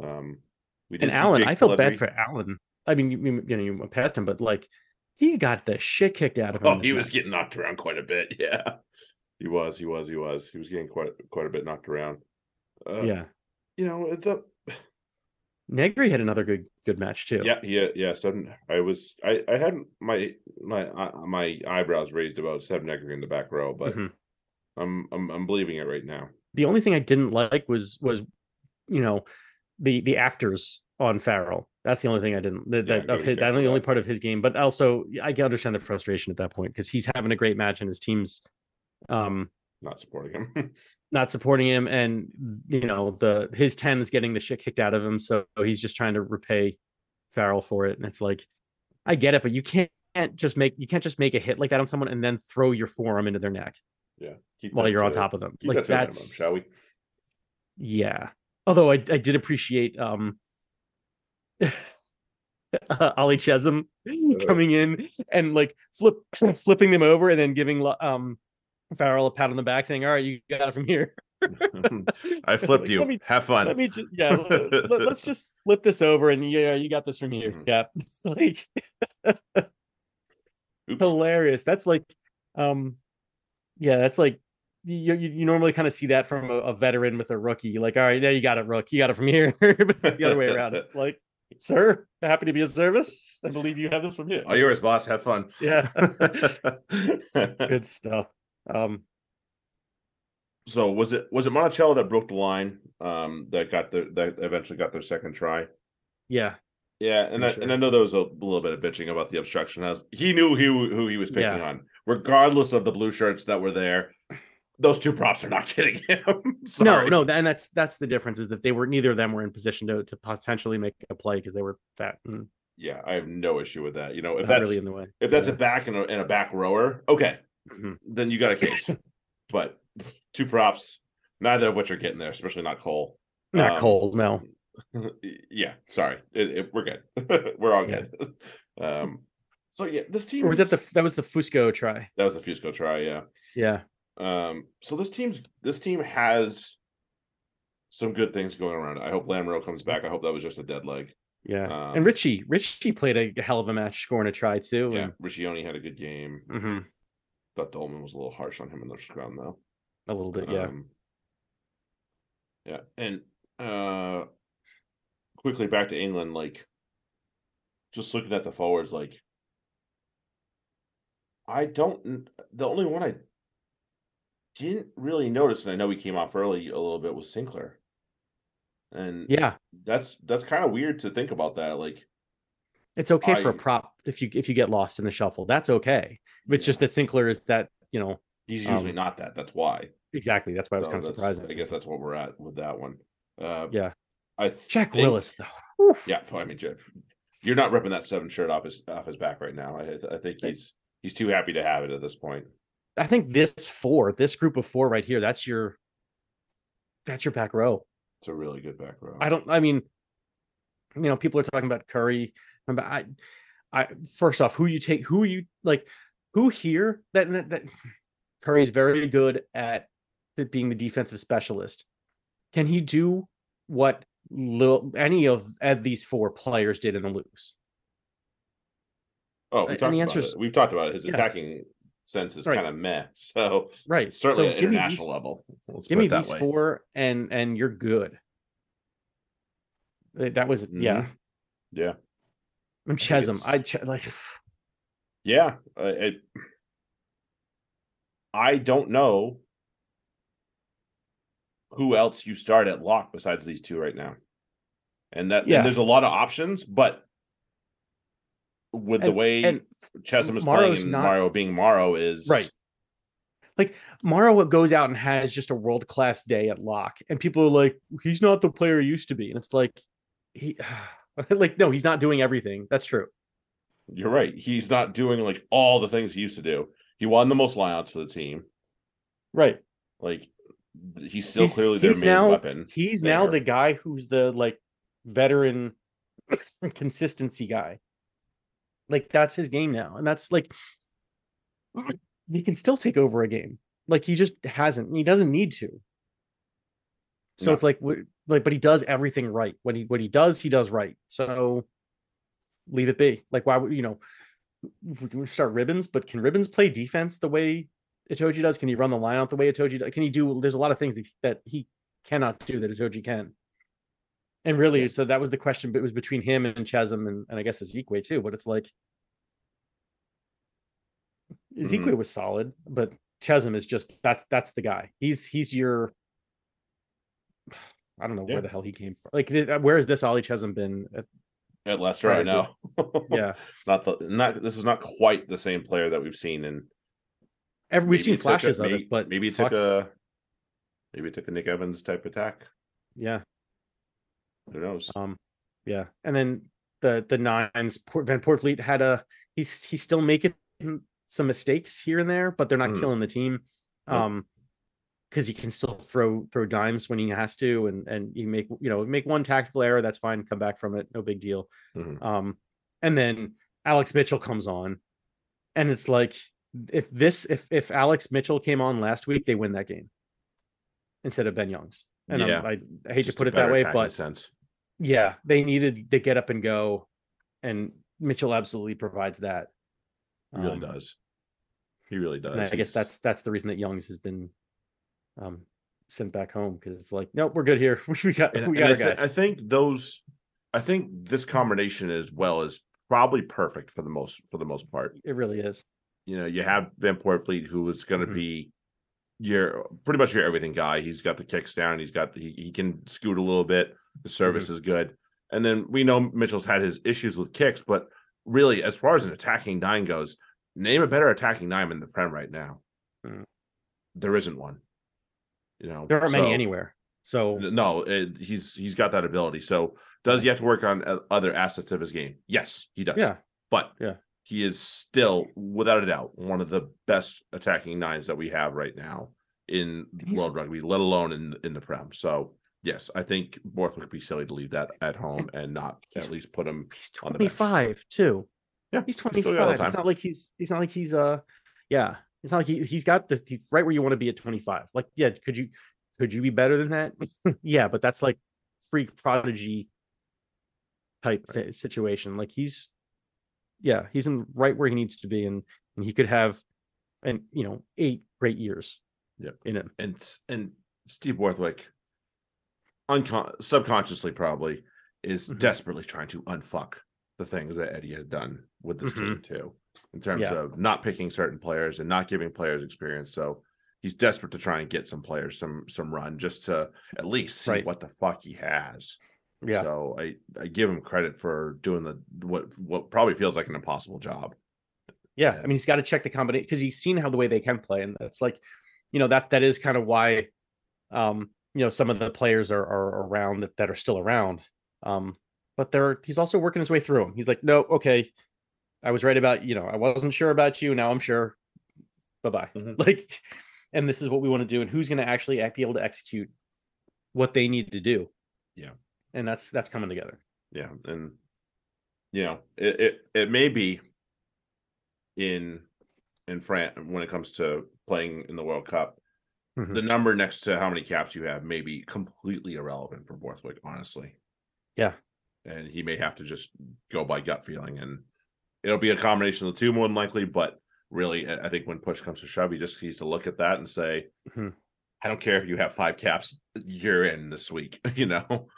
Um, we And see Allan, I felt bad for Allan. I mean, you, you know, you went past him, but like he got the shit kicked out of him. Oh, he this was match. getting knocked around quite a bit. Yeah, he was. He was. He was. He was getting quite quite a bit knocked around. Uh, yeah. you know, it's a Negri had another good good match too. yeah, yeah, yeah. Seven. I was. I I had my my uh, my eyebrows raised about Seb Negri in the back row, but Mhm. I'm I'm I'm believing it right now. The only thing I didn't like was was you know the the afters on Farrell. That's the only thing I didn't that, Yeah, that of his, that's the only part of his game. But also I can understand the frustration at that point because he's having a great match and his team's um Not supporting him. not supporting him and you know the his 10 is getting the shit kicked out of him so he's just trying to repay Farrell for it and it's like I get it but you can't just make you can't just make a hit like that on someone and then throw your forearm into their neck yeah. Keep while you're on to- top of them like that a minimum, that's shall we? yeah although I, I did appreciate um uh, Ollie Chessum coming in and like flip flipping them over and then giving um Farrell a pat on the back saying all right you got it from here I flipped Like, you. let me- Have fun. let me just yeah let, us just flip this over and yeah you got this from here yeah It's like Oops. hilarious that's like um yeah that's like you you, you normally kind of see that from a, a veteran with a rookie. Like, all right, yeah, you got it, rook. You got it from here. but it's the other way around. It's like, sir, happy to be of service. I believe you have this from here. All yours, boss. Have fun. Yeah. Good stuff. Um, so was it was it Menoncello that broke the line? Um, that got the that eventually got their second try. yeah, Yeah, and I, Pretty and. I know there was a little bit of bitching about the obstruction. As he knew who who he was picking Yeah. on, regardless of the blue shirts that were there. Those two props are not kidding him. no, no, and that's that's the difference is that they were neither of them were in position to to potentially make a play because they were fat and Yeah, I have no issue with that. You know, if not that's really in the way. if that's Yeah. a back and a, and a back rower, okay, Mhm. then you got a case. but two props, neither of which are getting there, especially not Cole. not um, cold, no. yeah, sorry, it, it- we're good. we're all Yeah. good. um, so yeah, this team Or was that the that was the Fusco try? that was the Fusco try, yeah. Yeah, Um, so this team's this team has some good things going around. I hope Lamaro comes back. I hope that was just a dead leg. yeah. Um, and Richie, Richie played a hell of a match, scoring a try too. Yeah, Richie only had a good game. and, Mhm. Thought Dolman was a little harsh on him in the scrum though. a little bit. Yeah, Um, yeah, and uh quickly back to England, like just looking at the forwards, like I don't the only one I didn't really notice, and I know he came off early a little bit was Sinckler. And yeah. that's that's kind of weird to think about that. Like It's okay for a prop if you if you get lost in the shuffle. That's okay. It's just that Sinckler is that you know he's usually um, not that. That's why. exactly. That's why I was So kind of surprised. I guess that's what we're at with that one. Uh Yeah, I Jack think- Willis though. Whew. Yeah, I mean, Jeff, you're not ripping that seven shirt off his off his back right now. I I think he's he's too happy to have it at this point. I think this four, this group of four right here, that's your that's your back row. It's a really good back row. I don't. I mean, you know, people are talking about Curry. But I, I first off, who you take? Who you like? Who here? That that, that Curry's very good at it being the defensive specialist. Can he do what little, any of, of these four players did in the loose? Oh, we talked answer's- it. We've talked about it. His Yeah. attacking sense is Right. kind of meh. So Right. certainly so at give me these, international level. Let's give me these way. four, and and you're good. That was yeah. Mm-hmm. Yeah, And Chessum, it's- I ch- like. yeah. Uh, it, I don't know who else you start at lock besides these two right now, and that and there's a lot of options, but with the way and Chessum is Maro's playing and not- Mario being Maro is Right. Like Maro goes out and has just a world class day at lock, and people are like, he's not the player he used to be, and it's like, he, like, no, he's not doing everything. That's true. You're right. He's not doing like all the things he used to do. He won the most lineouts for the team. Right. Like he's still He's- clearly their main now- weapon. He's now the guy who's the like veteran consistency guy. Like that's his game now, and that's like he can still take over a game. Like he just hasn't. He doesn't need to. So No. it's like, like, but he does everything right. When he what he does, he does right. So leave it be. Like, why would you know? We start Ribbans, but can Ribbans play defense the way Itoje does? Can he run the line out the way Itoje does? Can he do? There's a lot of things that, he cannot do that Itoje can. And really, so that was the question. But it was between him and Chessum, and, and I guess Isiekwe too. But it's like Isiekwe mm-hmm. was solid, but Chessum is just that's that's the guy. He's he's your. I don't know Yeah. where the hell he came from. Like, where has this Ollie Chessum been? At, At Leicester, I Right, know. yeah, not the not this is not quite the same player that we've seen in every, we've seen took a- flashes of it, but maybe it fuck, took a maybe it took a Nick Evans type attack. yeah, Who knows? um, yeah. And then the the nines, Port, Van Poortvliet had a he's he's still making some mistakes here and there, but they're not Mm. killing the team. Um, because he can still throw throw dimes when he has to, and and you make you know make one tactical error, that's fine. Come back from it, no big deal. Mhm. Um, and then Alex Mitchell comes on, and it's like if this if if Alex Mitchell came on last week, they win that game instead of Ben Youngs. And Yeah. I, I hate Just to put it that way, but sense. yeah, they needed to get up and go, and Mitchell absolutely provides that. He really Um, does. He really does. I guess that's that's the reason that Young's has been um, sent back home because it's like, nope, we're good here. we got And, we got I, thi- guys. I think those, I think this combination as well is probably perfect for the most for the most part. it really is. You know, you have Van Poortvliet, who is going to Mhm. be your pretty much your everything guy. He's got the kicks down. He's got he, he can scoot a little bit. The service Mm-hmm. is good. And then we know Mitchell's had his issues with kicks, but really, as far as an attacking nine goes, name a better attacking nine in the Prem right now. Mm. There isn't one. You know, There aren't many anywhere. So no, it, he's he's got that ability. So does he have to work on uh, other assets of his game? Yes, he does. yeah, but Yeah. he is still, without a doubt, one of the best attacking nines that we have right now in He's- world rugby, let alone in in the prem. So yes, I think Borthwick would be silly to leave that at home and not at least put him. he's on the bench. 25 too. Yeah, He's he's still got all the 25. It's not like he's he's not like he's uh yeah. It's not like he he's got the he's right where you want to be at 25. Like, yeah, could you could you be better than that? yeah, but that's like freak prodigy type thi- situation. Like he's yeah, he's in right where he needs to be, and and he could have and you know eight great years. Yeah, in him. And and Steve Borthwick, uncon- subconsciously probably is Mhm. desperately trying to unfuck the things that Eddie has done with this team too, in terms. Yeah. of not picking certain players and not giving players experience. So he's desperate to try and get some players some some run just to at least see Right. what the fuck he has. Yeah, So I I give him credit for doing the what what probably feels like an impossible job. Yeah, Yeah. I mean, he's got to check the combination because he's seen how the way they can play, and that's like, you know, that that is kind of why, um, you know, some of the players are are around that, that are still around. Um, but they're he's also working his way through them. He's like, no, okay, I was right about you know, I wasn't sure about you, now I'm sure. Bye bye. Mhm. Like, and this is what we want to do, and who's going to actually be able to execute what they need to do. Yeah. and that's that's coming together. Yeah, and you know, it it, it may be in in France when it comes to playing in the World Cup. Mhm. The number next to how many caps you have may be completely irrelevant for Borthwick, honestly. Yeah. And he may have to just go by gut feeling and it'll be a combination of the two more than likely, but really I think when push comes to shove, he just needs to look at that and say, Mhm. I don't care if you have five caps, you're in this week, you know.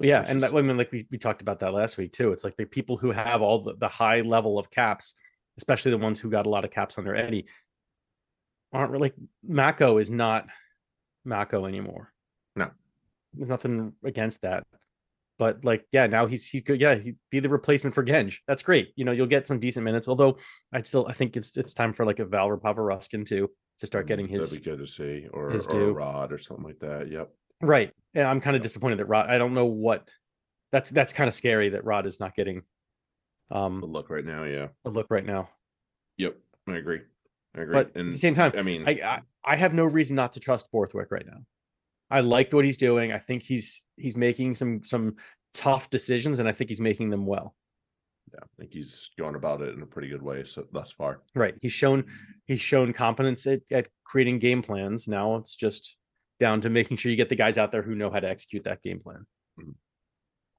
yeah and that, i mean like we, we talked about that last week too it's like the people who have all the, the high level of caps especially the ones who got a lot of caps under eddie aren't really mako is not mako anymore No. There's nothing against that but like yeah now he's he's good yeah he'd be the replacement for Genge. that's great you know you'll get some decent minutes although i'd still i think it's it's time for like a val Ruskin too to start getting his That'd be good to see, or, his or a rod or something like that. Yep. Right. Yeah, I'm kind of disappointed that Rodd. I don't know what. That's that's kind of scary that Rodd is not getting um look right now, yeah. a look right now. Yep. I agree. I agree. But at and the same time, I mean, I, I I have no reason not to trust Borthwick right now. I like what he's doing. I think he's he's making some some tough decisions, and I think he's making them well. yeah, I think he's going about it in a pretty good way so thus far. Right. He's shown he's shown competence at, at creating game plans. Now it's just down to making sure you get the guys out there who know how to execute that game plan. Mm-hmm.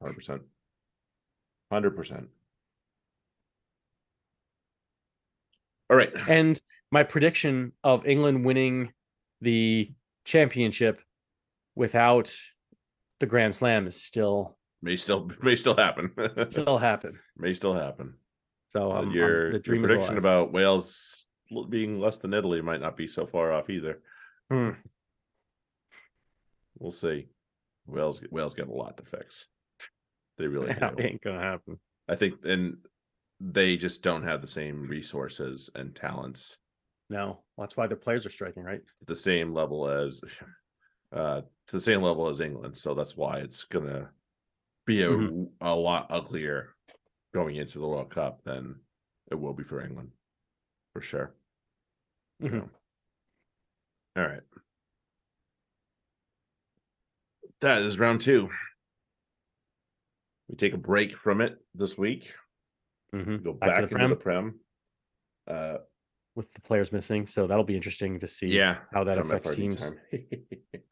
Hundred percent. Hundred percent. All right. And my prediction of England winning the championship without the Grand Slam is still May still may still happen. still happen. may still happen. So um, your, the your prediction about Wales being less than Italy might not be so far off either. Hmm. We'll see. Wales Wales got a lot to fix. They really do. That ain't gonna happen. I think, and they just don't have the same resources and talents No, that's why their players are striking, right? the same level as, uh, to the same level as England. So that's why it's gonna be a, Mhm. a lot uglier going into the World Cup than it will be for England, for sure. you Mhm. know. All right. That is round two. We take a break from it this week. Mhm. Go Back back, to the into Prem. the prem. Uh, With the players missing, so that'll be interesting to see. yeah, how that affects teams. time.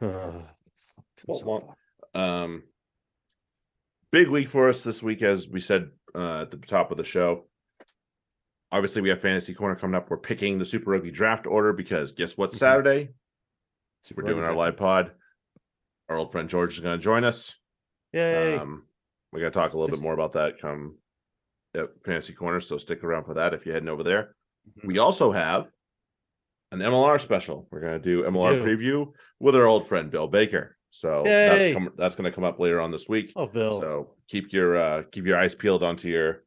Ugh, fucked. I'm Womp so womp. um, big week for us this week, as we said uh, at the top of the show. Obviously, we have fantasy corner coming up. We're picking the Super Rugby draft order because guess what? Mhm. Saturday, So we're Right, doing our live pod. Our old friend George is going to join us. Yay! Um, we're going to talk a little Just- bit more about that come at Fantasy Corner. So stick around for that if you're heading over there. We also have an MLR special. We're going to do MLR preview with our old friend Bill Baker. So that's Yay. come, that's going to come up later on this week. oh, Bill. So keep your uh keep your eyes peeled onto your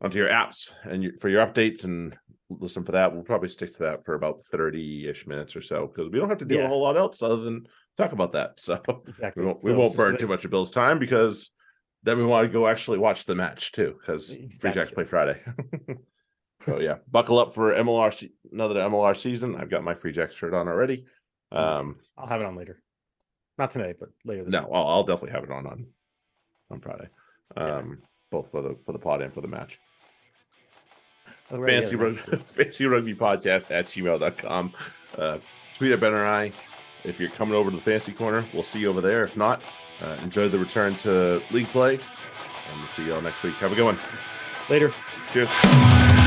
onto your apps and your, for your updates and listen for that. We'll probably stick to that for about 30-ish minutes or so because we don't have to do a whole lot else other than talk about that. So exactly. we won't, we won't burn too much of Bill's time because then we want to go actually watch the match too because Free Jacks play Friday. so yeah, buckle up for MLR another MLR season. I've got my Free Jacks shirt on already. Um I'll have it on later. Not tonight, but later. This no, week. I'll, I'll definitely have it on on on Friday. Yeah. Um both for the for the pod and for the match. Oh, fancy rugby, fancy rugby podcast at gmail.com. Uh, tweet at Ben or I. If you're coming over to the fancy corner, we'll see you over there. If not, uh, enjoy the return to league play. And we'll see you all next week. Have a good one. Later. Cheers.